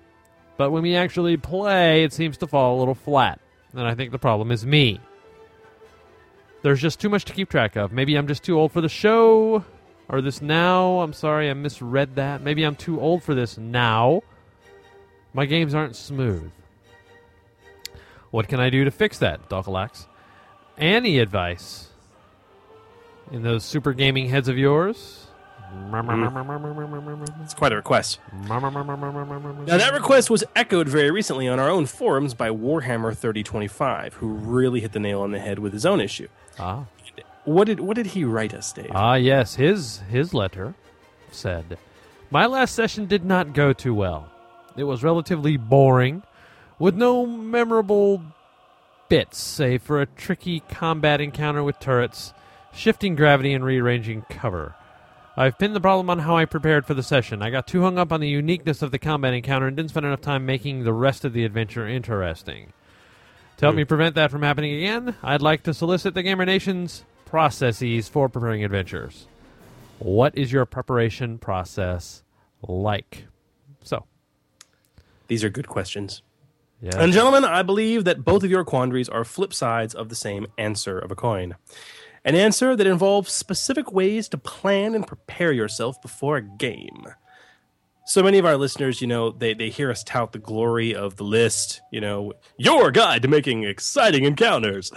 S4: but when we actually play, it seems to fall a little flat. And I think the problem is me. There's just too much to keep track of. Maybe I'm just too old for the show, or this now. I'm sorry, I misread that. Maybe I'm too old for this now. My games aren't smooth. What can I do to fix that, Dokalax? Any advice? In those super gaming heads of yours?
S5: It's quite a request. Now that request was echoed very recently on our own forums by Warhammer 3025, who really hit the nail on the head with his own issue.
S4: Ah.
S5: What did what did he write us, Dave?
S4: Ah, yes, his his letter said, My last session did not go too well. It was relatively boring, with no memorable bits, save for a tricky combat encounter with turrets, shifting gravity, and rearranging cover. I've pinned the problem on how I prepared for the session. I got too hung up on the uniqueness of the combat encounter and didn't spend enough time making the rest of the adventure interesting. To help hmm. me prevent that from happening again, I'd like to solicit the Gamer Nation's processes for preparing adventures. What is your preparation process like? So,
S5: These are good questions.
S4: yeah.
S5: And gentlemen, I believe that both of your quandaries are flip sides of the same answer of a coin. An answer that involves specific ways to plan and prepare yourself before a game. So many of our listeners, you know, they, they hear us tout the glory of the list, you know, your guide to making exciting encounters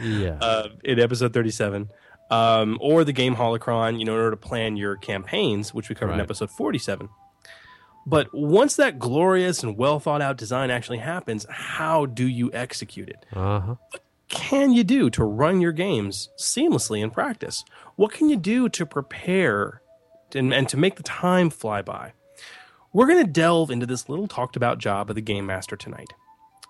S4: yeah.
S5: uh, in episode 37. Um, or the game Holocron, you know, in order to plan your campaigns, which we covered in episode 47. But once that glorious and well thought out design actually happens, how do you execute it?
S4: Uh huh.
S5: Can you do to run your games seamlessly in practice? What can you do to prepare and, and to make the time fly by? We're going to delve into this little talked about job of the game master tonight.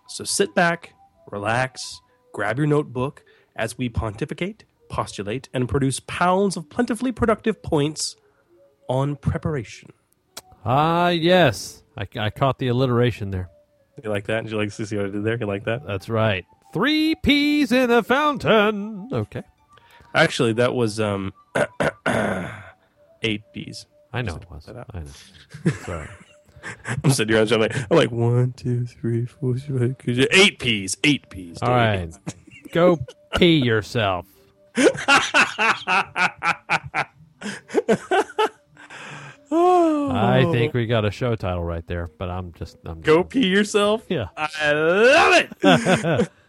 S5: So sit back, relax, grab your notebook as we pontificate, postulate, and produce pounds of plentifully productive points on preparation.
S4: Ah, yes. I, I caught the alliteration there.
S5: You like that? Did you like to see what I did there? You like that?
S4: That's right. Three peas in a fountain. Okay.
S5: Actually, that was um eight peas.
S4: I know it was. I know. Sorry.
S5: I'm sitting here. I'm like, I'm like one, two, three, four, five, six, eight peas, eight peas.
S4: All right. Go pee yourself. I think we got a show title right there, but I'm just I'm
S5: Go pee yourself.
S4: Yeah.
S5: I love it.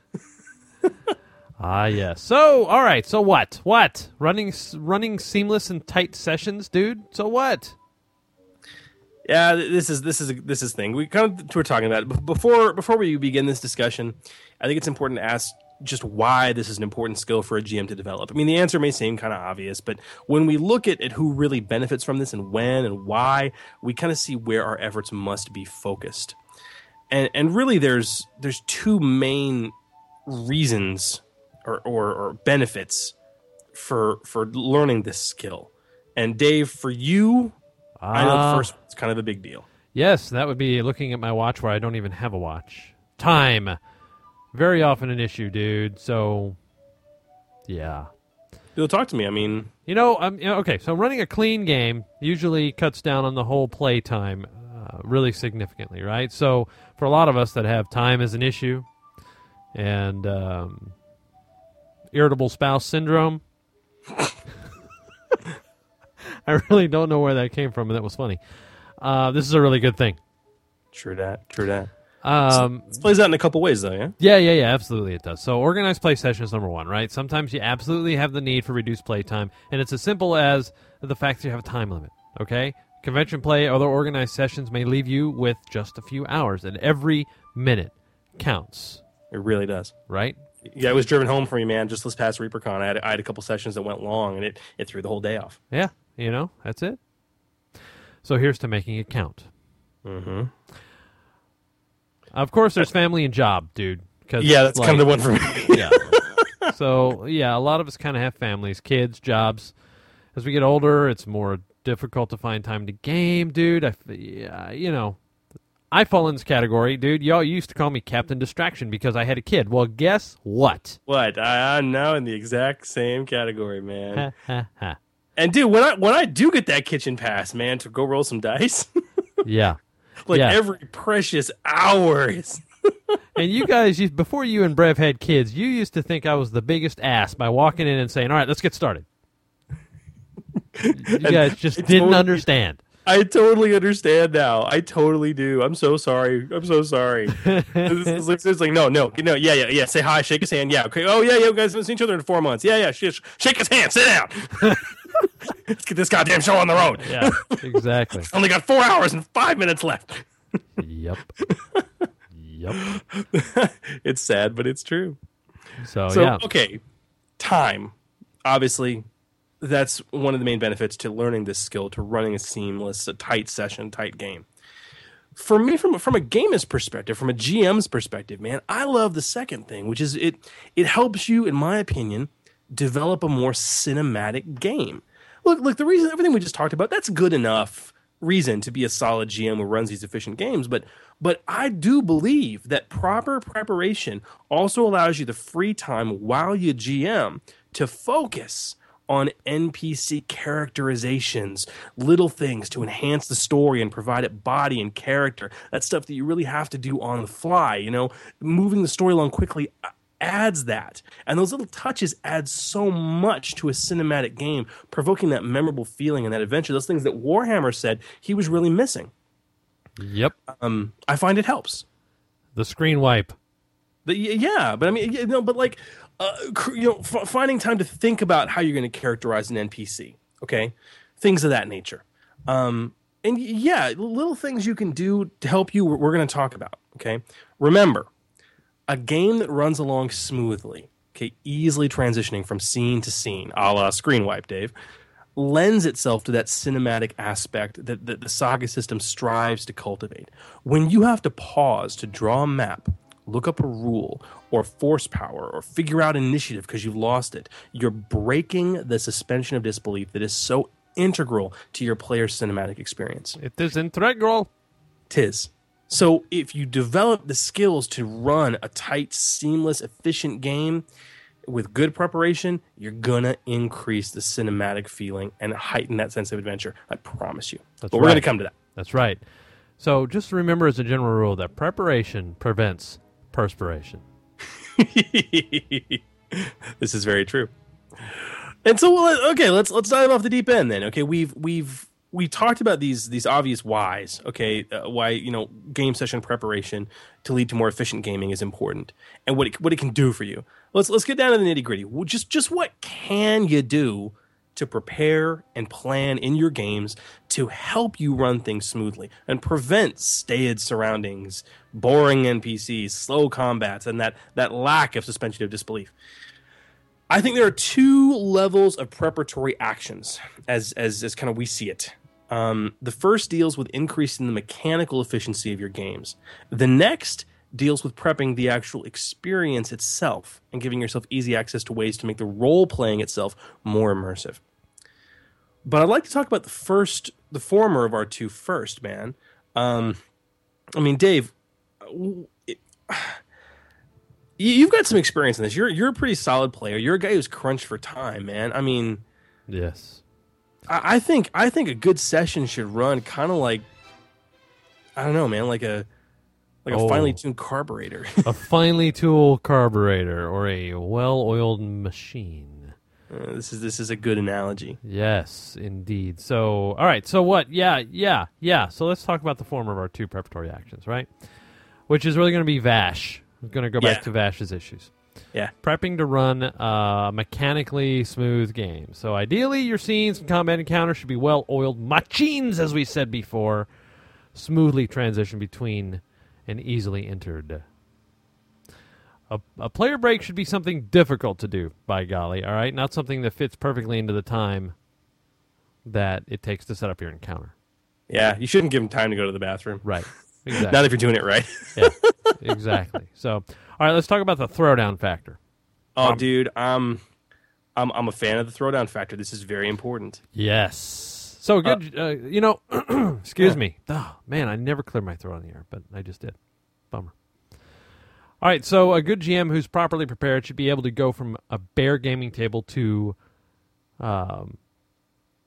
S4: Ah, yes. So, all right. So what? What? Running running seamless and tight sessions, dude. So what?
S5: yeah, this is this is this is thing we kind of were talking about. Before before we begin this discussion. I think it's important to ask just why this is an important skill for a GM to develop. I mean, the answer may seem kind of obvious, but when we look at, at who really benefits from this and when and why, we kind of see where our efforts must be focused. And and really, there's there's two main reasons or, or, or benefits for for learning this skill. And Dave, for you, I know
S4: Ah.
S5: the first it's kind of a big deal.
S4: Yes, that would be looking at my watch where I don't even have a watch. Time. Very often an issue, dude. So, yeah.
S5: You'll talk to me. I mean,
S4: You know, um, you know, okay, so running a clean game usually cuts down on the whole play time uh, really significantly, right? So, for a lot of us that have time as an issue and um, irritable spouse syndrome, I really don't know where that came from, and that was funny. Uh, this is a really good thing.
S5: true that, true that.
S4: Um,
S5: This plays out in a couple ways, though. Yeah.
S4: yeah, yeah, yeah, absolutely it does. So organized play session is number one, right? Sometimes you absolutely have the need for reduced play time, and it's as simple as the fact that you have a time limit. Okay, convention play, other organized sessions may leave you with just a few hours, and every minute counts,
S5: It really does.
S4: right?
S5: Yeah, it was driven home for me, man. Just this past ReaperCon, I had, I had a couple sessions that went long, and it, it threw the whole day off.
S4: Yeah, you know that's it. So here's to making it count.
S5: Mm-hmm.
S4: Of course, there's family and job, dude. 'cause,
S5: Yeah, that's kind of the one for me.
S4: yeah. So yeah, a lot of us kind of have families, kids, jobs. As we get older, it's more difficult to find time to game, dude. I, yeah, you know, I fall in this category, dude. Y'all used to call me Captain Distraction because I had a kid. Well, guess what?
S5: What? I, I'm now in the exact same category, man. And dude, when I when I do get that kitchen pass, man, to go roll some dice,
S4: yeah.
S5: like
S4: Yeah.
S5: every precious hour is.
S4: And you guys, used, before you and Brev had kids, you used to think I was the biggest ass by walking in and saying, "All right, let's get started." You guys just didn't understand.
S5: I totally understand now. I totally do. I'm so sorry. I'm so sorry. it's, like- it's like no, no, no. Yeah, yeah, yeah. Say hi. Shake his hand. Yeah. Okay. Oh yeah, yeah. You guys haven't seen each other in four months. Yeah, yeah. Shake, shake his hand. Sit down. Let's get this goddamn show on the road.
S4: Yeah, exactly.
S5: Only got four hours and five minutes left.
S4: yep. Yep.
S5: it's sad, but it's true.
S4: So,
S5: So
S4: yeah.
S5: okay, time. Obviously, that's one of the main benefits to learning this skill, to running a seamless, a tight session, tight game. For me, from from a gamer's perspective, from a GM's perspective, man, I love the second thing, which is it it helps you, in my opinion, develop a more cinematic game. Look, look, the reason everything we just talked about, that's good enough reason to be a solid GM who runs these efficient games, but but I do believe that proper preparation also allows you the free time while you GM to focus on NPC characterizations, little things to enhance the story and provide it body and character. That's stuff that you really have to do on the fly, you know, moving the story along quickly adds that. And those little touches add so much to a cinematic game, provoking that memorable feeling and that adventure. Those things that Warhammer said he was really missing.
S4: Yep.
S5: Um, I find it helps.
S4: The screen wipe.
S5: The, yeah, but I mean, you know, but like, uh, you know, f- finding time to think about how you're going to characterize an NPC. Okay, things of that nature. Um, and yeah, little things you can do to help you. We're, going to talk about. Okay, remember, a game that runs along smoothly. Okay, easily transitioning from scene to scene, a la screen wipe, Dave lends itself to that cinematic aspect that, that the saga system strives to cultivate. When you have to pause to draw a map, look up a rule or force power or figure out initiative because you've lost it, you're breaking the suspension of disbelief that is so integral to your player's cinematic experience.
S4: It is integral.
S5: Tis. So if you develop the skills to run a tight, seamless, efficient game, with good preparation, you're gonna increase the cinematic feeling and heighten that sense of adventure. I promise you.
S4: That's
S5: but we're gonna come to that.
S4: That's right. So just remember as a general rule that preparation prevents perspiration.
S5: this is very true. And so, okay, let's let's dive off the deep end then. Okay, we've we've we talked about these these obvious whys. Okay, uh, why you know game session preparation to lead to more efficient gaming is important, and what it, what it can do for you. Let's let's get down to the nitty gritty. Just just what can you do to prepare and plan in your games to help you run things smoothly and prevent staid surroundings, boring NPCs, slow combats, and that that lack of suspension of disbelief. I think there are two levels of preparatory actions as as as kind of we see it. Um, the first deals with increasing the mechanical efficiency of your games. The next deals with prepping the actual experience itself and giving yourself easy access to ways to make the role playing itself more immersive. But I'd like to talk about the first, the former of our two first, man. Um, I mean, Dave, it, you've got some experience in this. You're you're a pretty solid player. You're a guy who's crunched for time, man. I mean,
S4: yes.
S5: I, I think I think a good session should run kind of like I don't know, man, like a like a
S4: Oh.
S5: finely tuned carburetor.
S4: a finely tooled carburetor or a well-oiled machine.
S5: Uh, this is this is a good analogy.
S4: Yes, indeed. So, all right. So what? Yeah, yeah, yeah. So let's talk about the former of our two preparatory actions, right? Which is really going to be Vash. I'm going to go back to Vash's issues.
S5: Yeah.
S4: Prepping to run a mechanically smooth game. So ideally, your scenes and combat encounters should be well-oiled machines, as we said before. Smoothly transition between and easily entered. A, a player break should be something difficult to do, by golly, all right? Not something that fits perfectly into the time that it takes to set up your encounter.
S5: Yeah, you shouldn't give him time to go to the bathroom.
S4: Right. Exactly.
S5: Not if you're doing it right.
S4: yeah, exactly. So, all right, let's talk about the throwdown factor.
S5: Oh,
S4: Um,
S5: dude, I'm I'm I'm a fan of the throwdown factor. This is very important.
S4: Yes. So good. Uh, you know, excuse me. Oh, man, I never clear my throat on the air, but I just did. Bummer. All right, so a good GM who's properly prepared should be able to go from a bare gaming table to, um,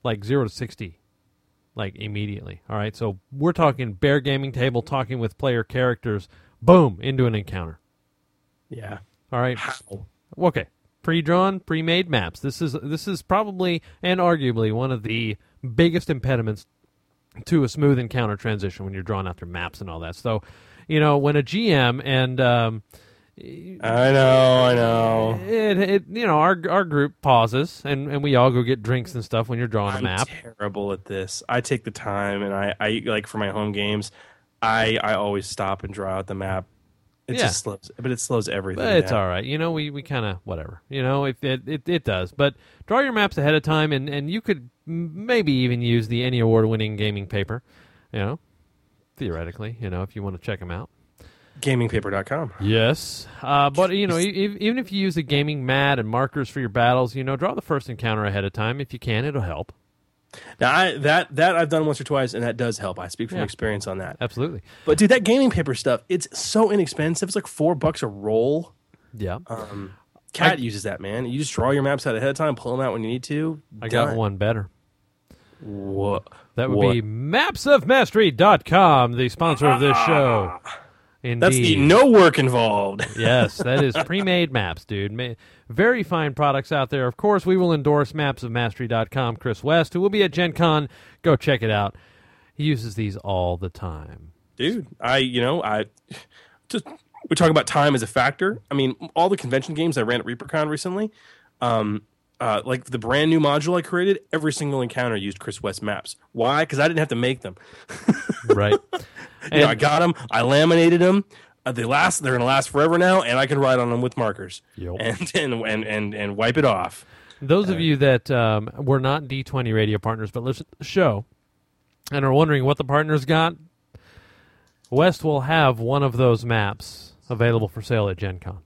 S4: like zero to sixty, like immediately. All right, so we're talking bare gaming table, talking with player characters, boom, into an encounter.
S5: Yeah.
S4: All right. Okay. Pre-drawn, pre-made maps. This is this is probably and arguably one of the biggest impediments to a smooth encounter transition when you're drawing out their maps and all that. So, you know, when a GM and um,
S5: I know, I know.
S4: it, it you know our our group pauses and, and we all go get drinks and stuff when you're drawing a
S5: I'm
S4: map.
S5: terrible at this. I take the time and I, I like for my home games, I I always stop and draw out the map It
S4: Yeah.
S5: just slows, but it slows everything.
S4: But it's
S5: down.
S4: all right. You know, we, we kind of whatever. You know, it, it it it does. But draw your maps ahead of time, and, and you could maybe even use the any award winning gaming paper. You know, theoretically, you know, if you want to check them out.
S5: Gamingpaper.com.
S4: Yes, uh, but you know, e- even if you use a gaming mat and markers for your battles, you know, draw the first encounter ahead of time if you can. It'll help.
S5: Now I, that that I've done once or twice, and that does help. I speak from
S4: Yeah.
S5: experience on that.
S4: Absolutely.
S5: But dude, that gaming paper stuff, it's so inexpensive. It's like four bucks a roll.
S4: Yeah.
S5: Um, Cat uses that man. You just draw your maps out ahead of time, pull them out when you need to.
S4: I got one better.
S5: What?
S4: That would
S5: What?
S4: be mapsofmastery.com, the sponsor of this show. Indeed.
S5: That's the no work involved.
S4: yes, that is pre-made maps, dude. Very fine products out there. Of course, we will endorse mapsofmastery.com. Chris West, who will be at Gen Con. Go check it out. He uses these all the time.
S5: dude i you know i just we talk about time as a factor i mean all the convention games i ran at reapercon recently um uh, like the brand new module I created, every single encounter used Chris West maps. Why? Because I didn't have to make them.
S4: Right.
S5: You know, I got them, I laminated them. Uh, they last. They're gonna last forever now, and I can write on them with markers
S4: Yep.
S5: and, and and and and wipe it off.
S4: Those of you that um, were not D20 radio partners but listen to the show and are wondering what the partners got, West will have one of those maps available for sale at Gen Con.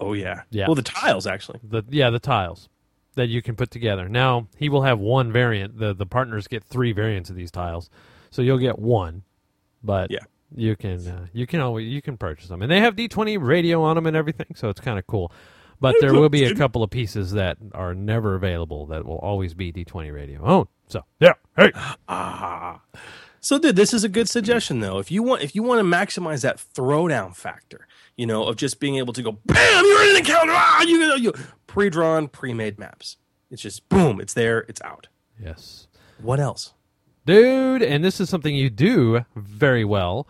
S5: Oh yeah,
S4: Yeah.
S5: Well, the tiles actually.
S4: The yeah, the tiles that you can put together. Now he will have one variant. The the partners get three variants of these tiles, so you'll get one. But
S5: Yeah.
S4: you can uh, you can always you can purchase them, and they have D twenty radio on them and everything, so it's kind of cool. But there will be a couple of pieces that are never available that will always be D twenty radio owned. So yeah, hey,
S5: Ah. So, dude, this is a good suggestion though. If you want, if you want to maximize that throwdown factor, you know, of just being able to go, bam, you're in an encounter. Ah, you, you pre-drawn, pre-made maps. It's just boom, it's there, it's out.
S4: yes.
S5: What else?
S4: dude and this is something you do very well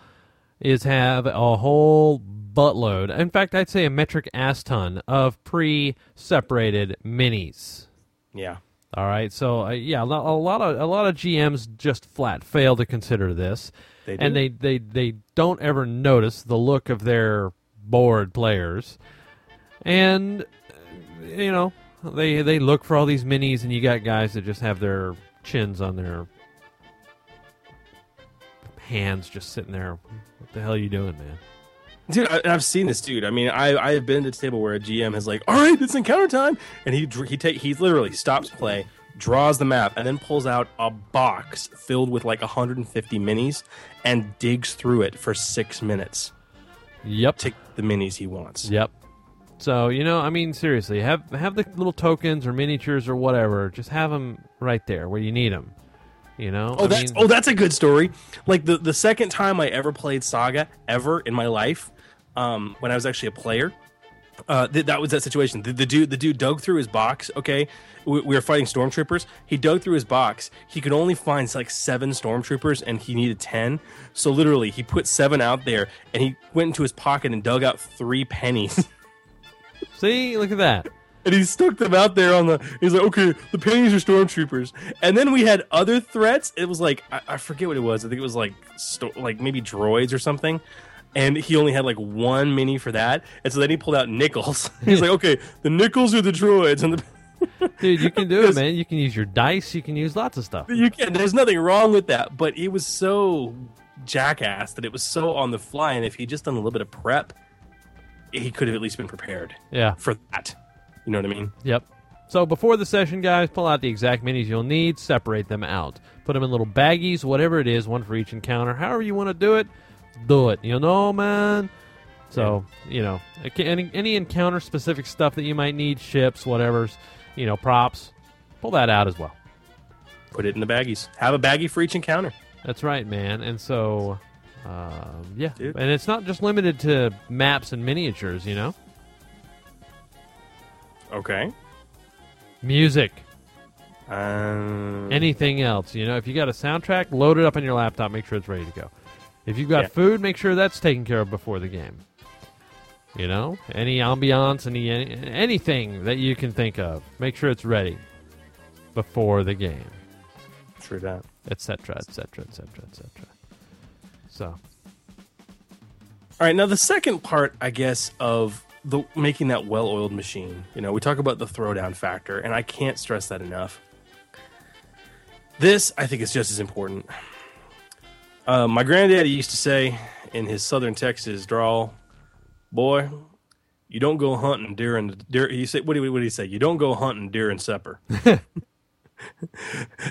S4: is have a whole buttload in fact i'd say a metric ass ton of pre-separated minis
S5: Yeah.
S4: All right so uh, yeah a lot of a lot of gms just flat fail to consider this.
S5: They
S4: and they, they they don't ever notice the look of their board players. And uh, you know they they look for all these minis and you got guys that just have their chins on their hands just sitting there. What the hell are you doing man
S5: Dude, I, i've seen this dude. I mean, I I have been to the table where a GM has like, all right, it's encounter time, and he he take he literally stops play, draws the map, and then pulls out a box filled with like 150 minis, and digs through it for six minutes.
S4: Yep.
S5: To the minis he wants.
S4: Yep. So you know, I mean, seriously, have have the little tokens or miniatures or whatever. Just have them right there where you need them. You know.
S5: Oh,
S4: I
S5: that's
S4: mean,
S5: oh, that's a good story. Like the the second time I ever played Saga ever in my life, um, when I was actually a player, uh, th- that was that situation. The, the dude the dude dug through his box. Okay, we, we were fighting stormtroopers. He dug through his box. He could only find like seven stormtroopers, and he needed ten. So literally, he put seven out there, and he went into his pocket and dug out three pennies.
S4: See, look at that.
S5: and he stuck them out there on the. He's like, okay, the pennies are stormtroopers. And then we had other threats. It was like I, I forget what it was. I think it was like sto- like maybe droids or something. And he only had like one mini for that. And so then he pulled out nickels. He's like, okay, the nickels are the droids, and the
S4: Dude, you can do it, man. You can use your dice. You can use lots of stuff.
S5: you can. There's nothing wrong with that. But it was so jackass that it was so on the fly. And if he just done a little bit of prep, he could have at least been prepared.
S4: Yeah.
S5: For that, you know what I mean?
S4: Yep. So before the session, guys, pull out the exact minis you'll need, separate them out, put them in little baggies, whatever it is, one for each encounter. However you want to do it, do it. You know, man. So you know, any, any encounter specific stuff that you might need, ships, whatever's, you know, props, pull that out as well.
S5: Put it in the baggies. Have a baggie for each encounter.
S4: That's right, man. And so, um, yeah, and it's not just limited to maps and miniatures. You know,
S5: Okay.
S4: music.
S5: Um,
S4: anything else. You know, if you got a soundtrack, load it up on your laptop. Make sure it's ready to go. If you've got
S5: Yeah.
S4: food, make sure that's taken care of before the game. You know, any ambiance, any, any anything that you can think of, make sure it's ready before the game,
S5: True that.
S4: etc., etc., etc., etc. So,
S5: All right, now the second part, I guess, of the making that well-oiled machine. You know, we talk about the throwdown factor, and I can't stress that enough. This, I think, is just as important. Uh, my granddaddy used to say in his Southern Texas drawl, "Boy, you don't go hunting during the deer." He said, "What he, what did he say? You don't go hunting during supper."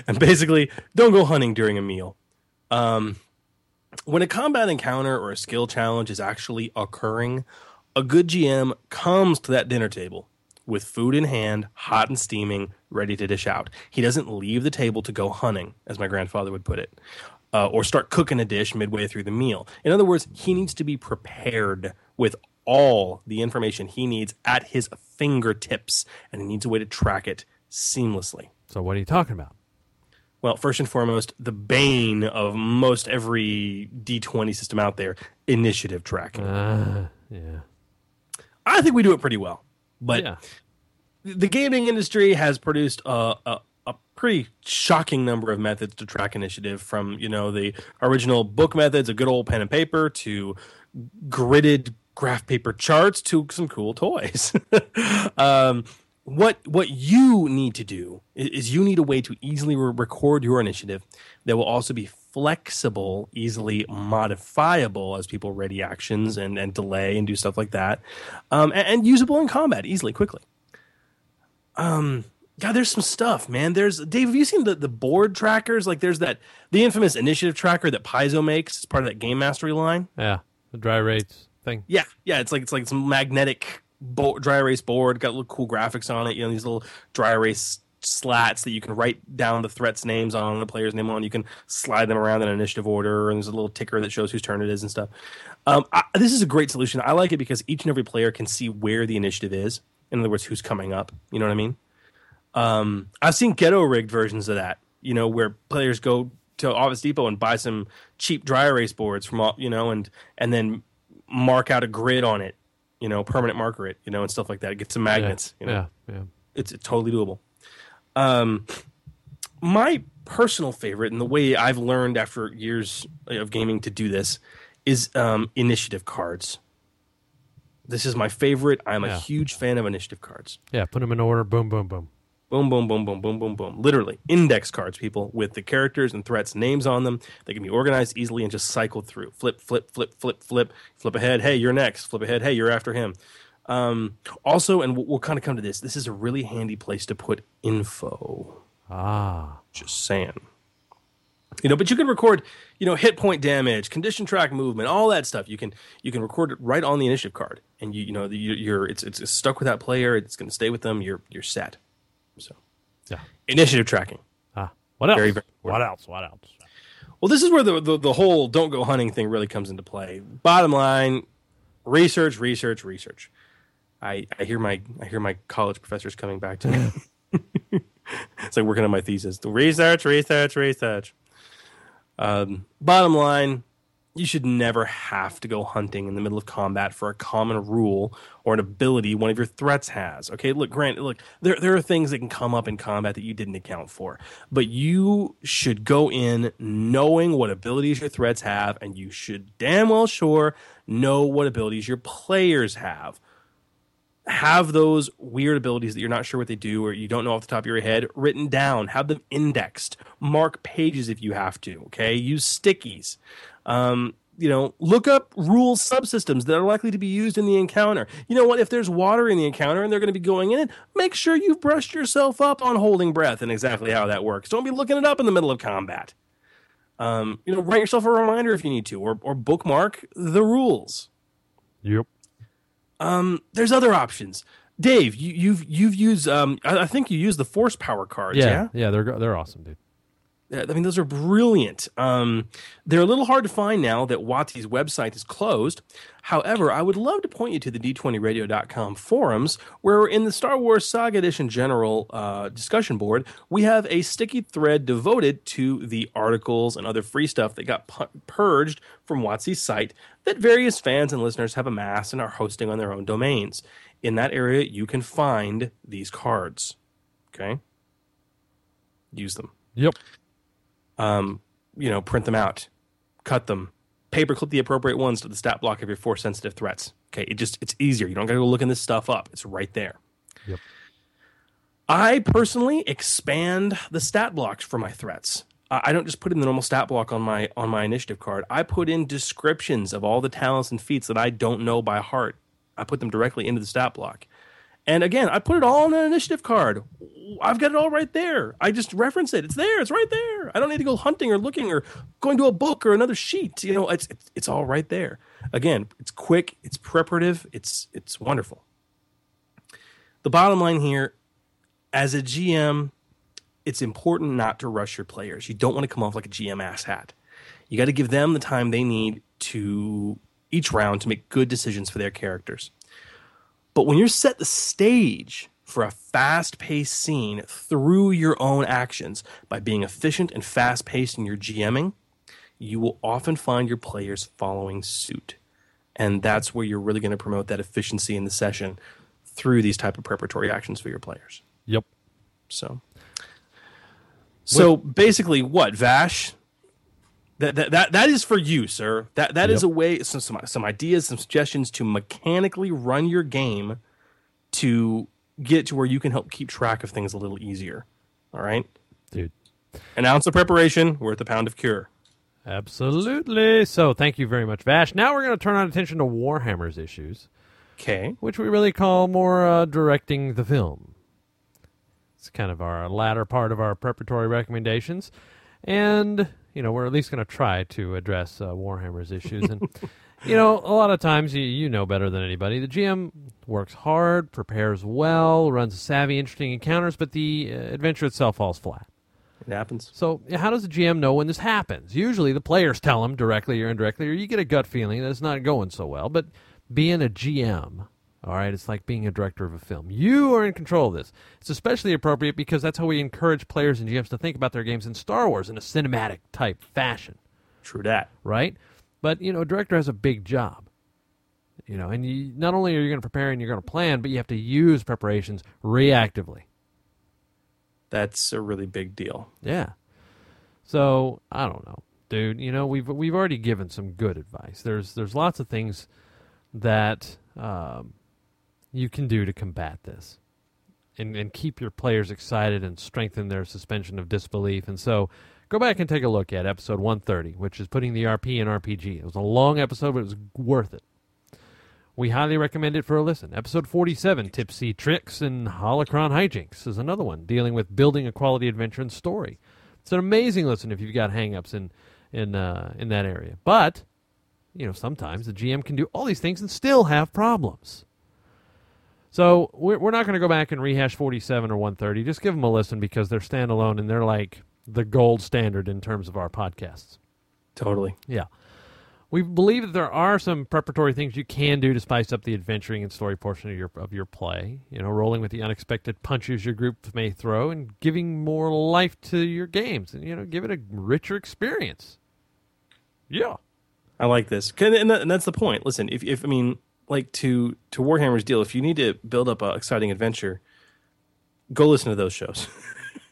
S5: and basically, don't go hunting during a meal. Um, when a combat encounter or a skill challenge is actually occurring, a good GM comes to that dinner table with food in hand, hot and steaming, ready to dish out. He doesn't leave the table to go hunting, as my grandfather would put it, uh, or start cooking a dish midway through the meal. In other words, he needs to be prepared with all the information he needs at his fingertips, and he needs a way to track it seamlessly.
S4: So, what are you talking about?
S5: Well, first and foremost, the bane of most every D20 system out there initiative tracking.
S4: Uh, yeah.
S5: I think we do it pretty well. But
S4: Yeah.
S5: the gaming industry has produced a, a, a pretty shocking number of methods to track initiative from, you know, the original book methods, a good old pen and paper, to gridded graph paper charts, to some cool toys. um, what what you need to do is, you need a way to easily re- record your initiative that will also be flexible, easily modifiable as people ready actions and, and delay and do stuff like that, um, and, and usable in combat easily, quickly. Um, God, there's some stuff, man. There's Dave. Have you seen the, the board trackers? Like, there's that the infamous initiative tracker that Paizo makes. It's part of that Game Mastery line.
S4: Yeah. The dry erase thing.
S5: Yeah, yeah. It's like it's like some magnetic bo- dry erase board. Got little cool graphics on it. You know, these little dry erase slats that you can write down the threats names on the player's name on. You can slide them around in initiative order, and there's a little ticker that shows whose turn it is and stuff. Um, I, this is a great solution. I like it because each and every player can see where the initiative is. In other words, who's coming up. You know what I mean? Um, I've seen ghetto rigged versions of that. You know, where players go to Office Depot and buy some cheap dry erase boards from all you know, and and then mark out a grid on it. You know, permanent marker it. You know, and stuff like that. Get some magnets.
S4: Yeah.
S5: You know,
S4: yeah. Yeah.
S5: it's, it's totally doable. Um, my personal favorite, and the way I've learned after years of gaming to do this, is um, initiative cards. This is my favorite. I'm
S4: Yeah.
S5: a huge fan of initiative cards.
S4: Yeah. Put them in order. Boom, boom, boom.
S5: Boom, boom, boom, boom, boom, boom, boom. Literally, index cards, people, with the characters and threats names on them. They can be organized easily and just cycled through. Flip, flip, flip, flip, flip. Flip ahead. Hey, you're next. Flip ahead. Hey, you're after him. Um, also, and we'll, we'll kind of come to this. This is a really handy place to put info.
S4: Ah.
S5: Just saying. You know, but you can record, you know, hit point damage, condition track movement, all that stuff. You can you can record it right on the initiative card, and you you know you, you're it's it's stuck with that player. It's going to stay with them. You're you're set. So,
S4: Yeah.
S5: initiative tracking.
S4: Ah. What else?
S5: Very, very
S4: what else? What else?
S5: Well, this is where the, the the whole don't go hunting thing really comes into play. Bottom line, research, research, research. I I hear my I hear my college professors coming back to me. it's like working on my thesis. Research, research, research. Um, bottom line, you should never have to go hunting in the middle of combat for a common rule or an ability one of your threats has. Okay, look, Grant, look, there, there are things that can come up in combat that you didn't account for, but you should go in knowing what abilities your threats have, and you should damn well sure know what abilities your players have. Have those weird abilities that you're not sure what they do or you don't know off the top of your head written down. Have them indexed. Mark pages if you have to okay? Use stickies um, you know look up rule subsystems that are likely to be used in the encounter you know what if there's water in the encounter and they're going to be going in it make sure you've brushed yourself up on holding breath and exactly how that works don't be looking it up in the middle of combat um, you know write yourself a reminder if you need to or, or bookmark the rules
S4: Yep.
S5: um, there's other options. Dave, you, you've you've used. Um, I, I think you use the force power cards.
S4: Yeah.
S5: Yeah,
S4: Yeah. They're they're awesome, dude.
S5: Yeah, I mean those are brilliant. Um, they're a little hard to find now that WotC's website is closed. However, I would love to point you to the d20radio.com forums, where in the Star Wars Saga Edition General uh, discussion board, we have a sticky thread devoted to the articles and other free stuff that got pu- purged from WotC's site that various fans and listeners have amassed and are hosting on their own domains. In that area, you can find these cards. Okay, use them
S4: Yep.
S5: Um, you know, print them out, cut them, paperclip the appropriate ones to the stat block of your force sensitive threats. Okay, it just it's easier. You don't got to go looking this stuff up. It's right there.
S4: Yep.
S5: I personally expand the stat blocks for my threats. I I don't just put in the normal stat block on my on my initiative card. I put in descriptions of all the talents and feats that I don't know by heart. I put them directly into the stat block. And again, I put it all on an initiative card. I've got it all right there. I just reference it. It's there. It's right there. I don't need to go hunting or looking or going to a book or another sheet. You know, it's it's, it's all right there. Again, it's quick. It's preparative. It's it's wonderful. The bottom line here, as a GM, it's important not to rush your players. You don't want to come off like a GM ass hat. You got to give them the time they need to each round to make good decisions for their characters. But when you're set the stage for a fast paced scene through your own actions by being efficient and fast paced in your GMing, you will often find your players following suit. And that's where you're really going to promote that efficiency in the session through these type of preparatory actions for your players.
S4: Yep.
S5: So So basically what, Vash? That, that, that, that is for you, sir. That that is
S4: Yep.
S5: a way some, some some ideas, some suggestions to mechanically run your game to get to where you can help keep track of things a little easier. All right?
S4: Dude.
S5: An ounce of preparation worth a pound of cure.
S4: Absolutely. So thank you very much, Vash. Now we're going to turn our attention to Warhammer's issues.
S5: Okay.
S4: Which we really call more uh, directing the film. It's kind of our latter part of our preparatory recommendations. And, you know, we're at least going to try to address uh, Warhammer's issues. And, you know, a lot of times, you, you know better than anybody, the GM works hard, prepares well, runs savvy, interesting encounters, but the uh, adventure itself falls flat.
S5: It happens.
S4: So, how does the GM know when this happens? Usually the players tell him directly or indirectly, or you get a gut feeling that it's not going so well. But being a GM, all right, it's like being a director of a film. You are in control of this. It's especially appropriate because that's how we encourage players and GMs to think about their games in Star Wars in a cinematic type fashion.
S5: True that.
S4: Right? But, you know, a director has a big job. You know, and you, not only are you going to prepare and you're going to plan, but you have to use preparations reactively.
S5: That's a really big deal.
S4: Yeah. So I don't know, dude. You know, we've we've already given some good advice. There's there's lots of things that um, you can do to combat this, and and keep your players excited and strengthen their suspension of disbelief. And so, go back and take a look at episode 130, which is putting the RP in RPG. It was a long episode, but it was worth it. We highly recommend it for a listen. Episode 47, Tipsy Tricks and Holocron Hijinks, is another one dealing with building a quality adventure and story. It's an amazing listen if you've got hangups in in uh, in that area. But you know, sometimes the GM can do all these things and still have problems. So we're we're not going to go back and rehash 47 or 130. Just give them a listen because they're standalone and they're like the gold standard in terms of our podcasts.
S5: Totally.
S4: Yeah. We believe that there are some preparatory things you can do to spice up the adventuring and story portion of your of your play. You know, rolling with the unexpected punches your group may throw, and giving more life to your games, and you know, give it a richer experience. Yeah,
S5: I like this. and, that's the point. Listen, if, if I mean, like to to Warhammer's deal, if you need to build up an exciting adventure, go listen to those shows.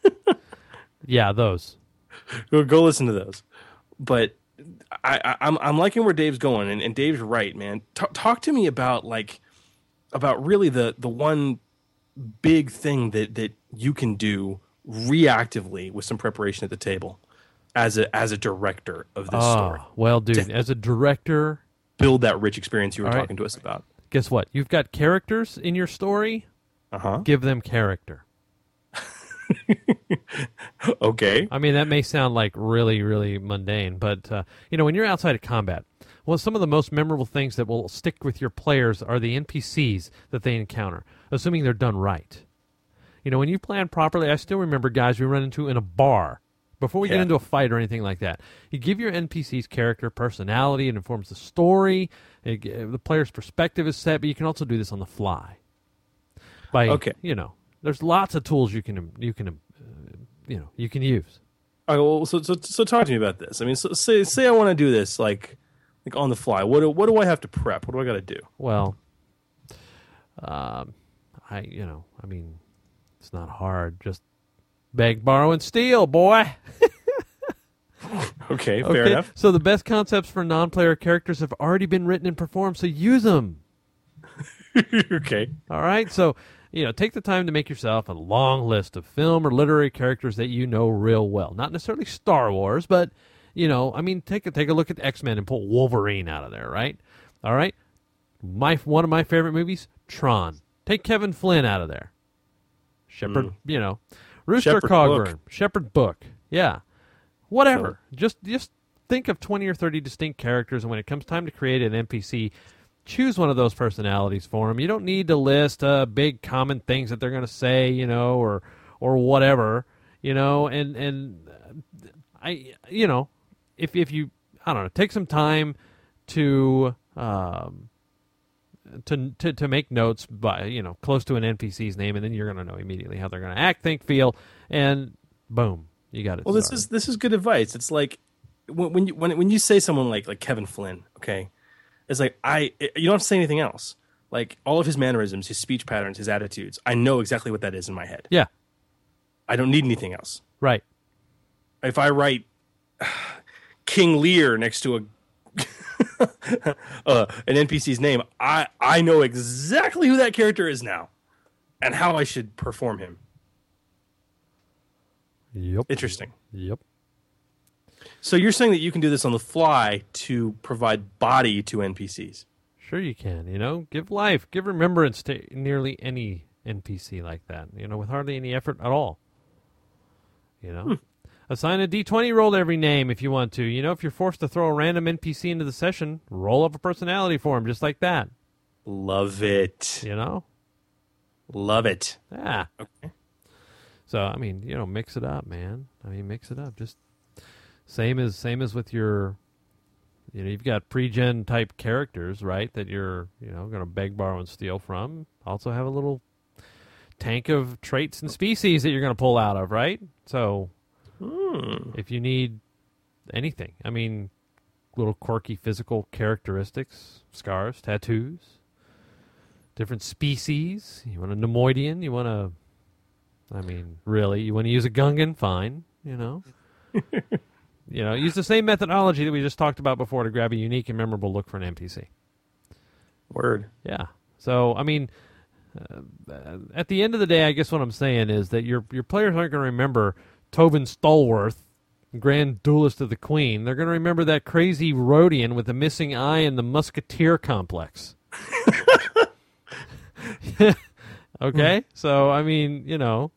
S4: yeah, those.
S5: go go listen to those. But I, I I'm I'm liking where Dave's going, and, and Dave's right, man. Talk, talk to me about like about really the the one big thing that that you can do reactively with some preparation at the table as a as a director of this
S4: Ah,
S5: story.
S4: well, dude, as a director,
S5: build that rich experience you were
S4: All right.
S5: talking to us about.
S4: guess what? You've got characters in your story.
S5: Uh huh.
S4: Give them character.
S5: Okay.
S4: I mean, that may sound like really, really mundane, but uh, you know, when you're outside of combat, well, some of the most memorable things that will stick with your players are the NPCs that they encounter, assuming they're done right. You know, when you plan properly, I still remember guys we run into in a bar before we get into a fight or anything like that. You give your NPCs character, personality, it informs the story. It, the player's perspective is set, but you can also do this on the fly. By
S5: Okay.
S4: you know, there's lots of tools you can you can uh, you know you can use.
S5: All right, well, so, so so talk to me about this. I mean, so, say say I want to do this like like on the fly. What do, what do I have to prep? What do I got to do?
S4: Well, um, I you know, I mean, it's not hard. Just beg, borrow, and steal, boy.
S5: Okay, fair enough.
S4: So the best concepts for non-player characters have already been written and performed, so use them.
S5: okay.
S4: All right. So, you know, take the time to make yourself a long list of film or literary characters that you know real well. Not necessarily Star Wars, but you know, I mean, take a take a look at X Men and pull Wolverine out of there, right? All right. My one of my favorite movies, Tron. Take Kevin Flynn out of there. Shepherd,
S5: Mm.
S4: you know, Rooster
S5: Shepherd
S4: Cogburn,
S5: Book.
S4: Shepherd Book. Yeah. Whatever. Just just think of 20 or 30 distinct characters and when it comes time to create an NPC, choose one of those personalities for them. You don't need to list uh, big common things that they're going to say, you know, or or whatever, you know, and and uh, I you know, if if you I don't know, take some time to um to, to to make notes by you know close to an NPC's name, and then you're going to know immediately how they're going to act, think, feel, and boom, you got it.
S5: Well, this
S4: started.
S5: is this is good advice. It's like when when you when, when you say someone like like Kevin Flynn, okay, it's like I you don't have to say anything else. Like all of his mannerisms, his speech patterns, his attitudes, I know exactly what that is in my head.
S4: yeah,
S5: I don't need anything else.
S4: right.
S5: If I write King Lear next to a uh, an NPC's name, I I know exactly who that character is now, and how I should perform him.
S4: Yep.
S5: Interesting.
S4: Yep.
S5: So you're saying that you can do this on the fly to provide body to NPCs?
S4: Sure, you can. You know, give life, give remembrance to nearly any NPC like that. You know, with hardly any effort at all. You know, assign a D20 roll to every name if you want to. You know, if you're forced to throw a random NPC into the session, roll up a personality for him just like that.
S5: Love it.
S4: You know,
S5: Love it.
S4: yeah.
S5: Okay.
S4: So I mean, you know, mix it up, man. I mean, mix it up. Just same as same as with your, you know, you've got pre-gen type characters, right? That you're, you know, going to beg, borrow, and steal from. Also have a little tank of traits and species that you're going to pull out of, right? So if you need anything, I mean, little quirky physical characteristics, scars, tattoos, different species. You want a Neimoidian? You want a I mean, really, you want to use a Gungan? Fine, you know. you know, use the same methodology that we just talked about before to grab a unique and memorable look for an NPC.
S5: Word.
S4: Yeah. So, I mean, uh, at the end of the day, I guess what I'm saying is that your your players aren't going to remember Tobin Stallworth, Grand Duelist of the Queen. They're going to remember that crazy Rodian with the missing eye and the Musketeer complex. okay, hmm. so I mean, you know,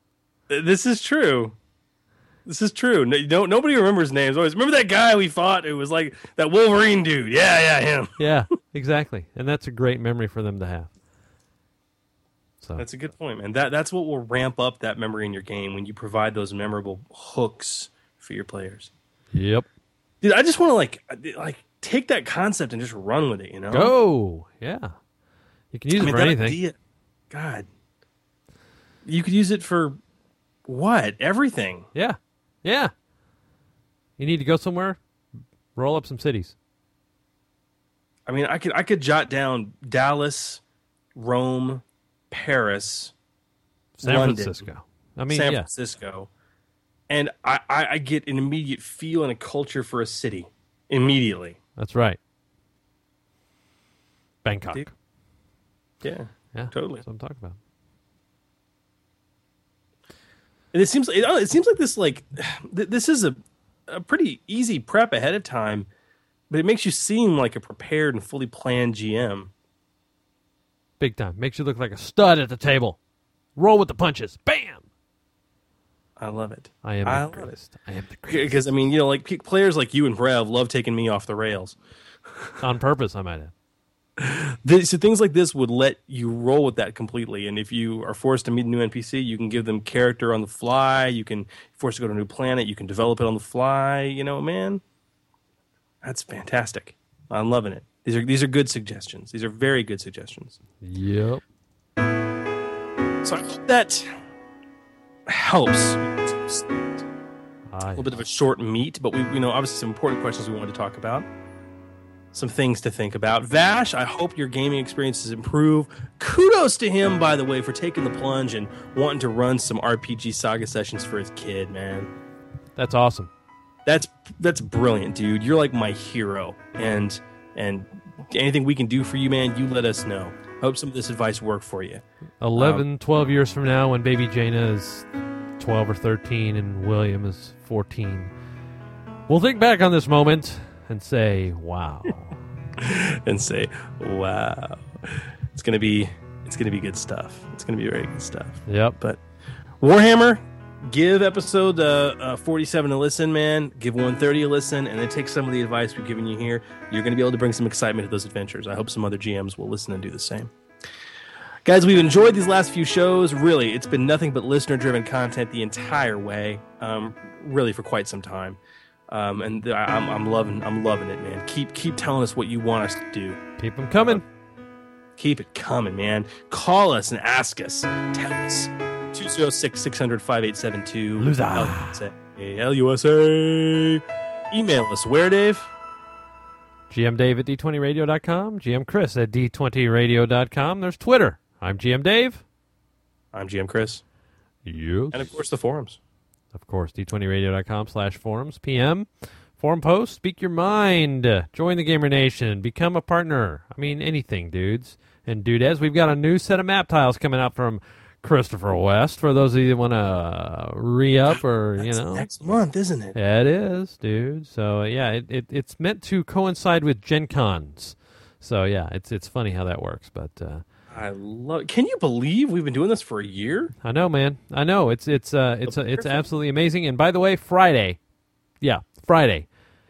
S5: uh, This is true. This is true. No, no, nobody remembers names. Always remember that guy we fought who was like that Wolverine dude. Yeah, yeah, him.
S4: yeah, exactly, and that's a great memory for them to have. So
S5: That's a good point, man. That that's what will ramp up that memory in your game when you provide those memorable hooks for your players.
S4: Yep.
S5: Dude, I just want to like like take that concept and just run with it. You know,
S4: Go. Yeah. You can use
S5: I
S4: it
S5: mean,
S4: for anything.
S5: idea- God, you could use it for what? Everything.
S4: Yeah. Yeah. You need to go somewhere, roll up some cities.
S5: I mean, I could I could jot down Dallas, Rome, Paris,
S4: San
S5: London,
S4: Francisco. I mean,
S5: San
S4: yeah.
S5: Francisco, and I, I I get an immediate feel and a culture for a city immediately.
S4: That's right. Bangkok.
S5: Yeah,
S4: Yeah.
S5: totally.
S4: That's what I'm talking about.
S5: And it seems it, oh, it seems like this like this is a a pretty easy prep ahead of time, but it makes you seem like a prepared and fully planned GM.
S4: Big time. Makes you look like a stud at the table. Roll with the punches. Bam.
S5: I love it.
S4: I am
S5: I
S4: the
S5: love it.
S4: greatest. I am the greatest.
S5: Because I mean, you know, like players like you and Rev love taking me off the rails.
S4: On purpose, I might add.
S5: So things like this would let you roll with that completely. And if you are forced to meet a new NPC, you can give them character on the fly. You can force to go to a new planet. You can develop it on the fly. You know, man, that's fantastic. I'm loving it. These are these are good suggestions. These are very good suggestions.
S4: Yep.
S5: So I hope that helps. A little bit of a short meet, but we, you know, obviously some important questions we wanted to talk about. Some things to think about. Vash, I hope your gaming experiences improve. Kudos to him, by the way, for taking the plunge and wanting to run some RPG saga sessions for his kid, man.
S4: That's awesome.
S5: That's that's brilliant, dude. You're like my hero, and and anything we can do for you, man, you let us know. Hope some of this advice worked for you.
S4: 11, 12 years from now, when baby Jaina is 12 or 13 and William is 14, we'll think back on this moment and say, wow.
S5: and say, "Wow, it's gonna be it's gonna be good stuff. It's gonna be very good stuff."
S4: Yep.
S5: But Warhammer, give episode uh, uh, 47 a listen, man. Give 130 a listen, and then take some of the advice we've given you here. You're gonna be able to bring some excitement to those adventures. I hope some other GMs will listen and do the same. Guys, we've enjoyed these last few shows. Really, it's been nothing but listener-driven content the entire way. Um, really, for quite some time. Um, and I'm, I'm loving, I'm loving it, man. Keep, keep telling us what you want us to do.
S4: Keep them coming.
S5: Keep it coming, man. Call us and ask us. Tell us. 206 600 5872.
S4: Loser.
S5: LUSA. Email us. Where, Dave?
S4: GM Dave at D20Radio.com, GM Chris at D20Radio.com. There's Twitter. I'm GM Dave.
S5: I'm GM Chris.
S4: Yes.
S5: And of course, the forums.
S4: Of course, D20Radio.com slash forums. PM. Forum post. Speak your mind. Join the Gamer Nation. Become a partner. I mean, anything, dudes and dudes. We've got a new set of map tiles coming out from Christopher West. For those of you that want to re up or, you know.
S5: next month, isn't it?
S4: Yeah, it is, dude. So yeah, it, it it's meant to coincide with Gen Cons. So yeah, it's it's funny how that works, but uh,
S5: I love. Can you believe we've been doing this for a year?
S4: I know, man. I know it's it's uh it's uh, it's absolutely amazing. And by the way, Friday, yeah, Friday,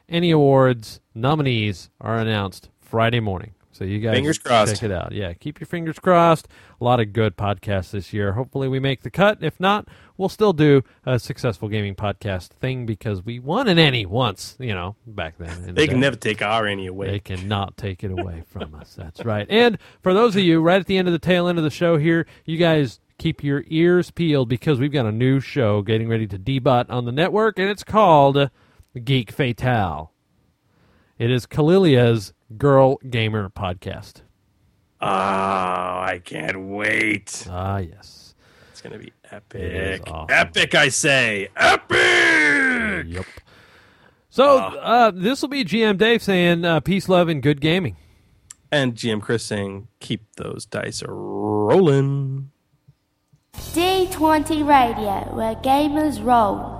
S4: any awards nominees are announced Friday morning. So you guys
S5: Fingers crossed.
S4: check it out. Yeah, keep your fingers crossed. A lot of good podcasts this year. Hopefully we make the cut. If not, we'll still do a successful gaming podcast thing because we won an ENnie once, you know, back then. the
S5: They can never take our ENnie away.
S4: They cannot take it away from us. That's right. And for those of you right at the end of the tail end of the show here, you guys keep your ears peeled because we've got a new show getting ready to debut on the network, and it's called Geek Fatale. It is Kalilia's Girl Gamer podcast.
S5: Oh, I can't wait.
S4: Ah, yes.
S5: It's going to be epic.
S4: awesome.
S5: Epic, I say. Epic.
S4: Yep. So uh, this will be GM Dave saying uh, peace, love, and good gaming.
S5: And GM Chris saying, keep those dice rolling.
S2: D20 Radio, where gamers roll.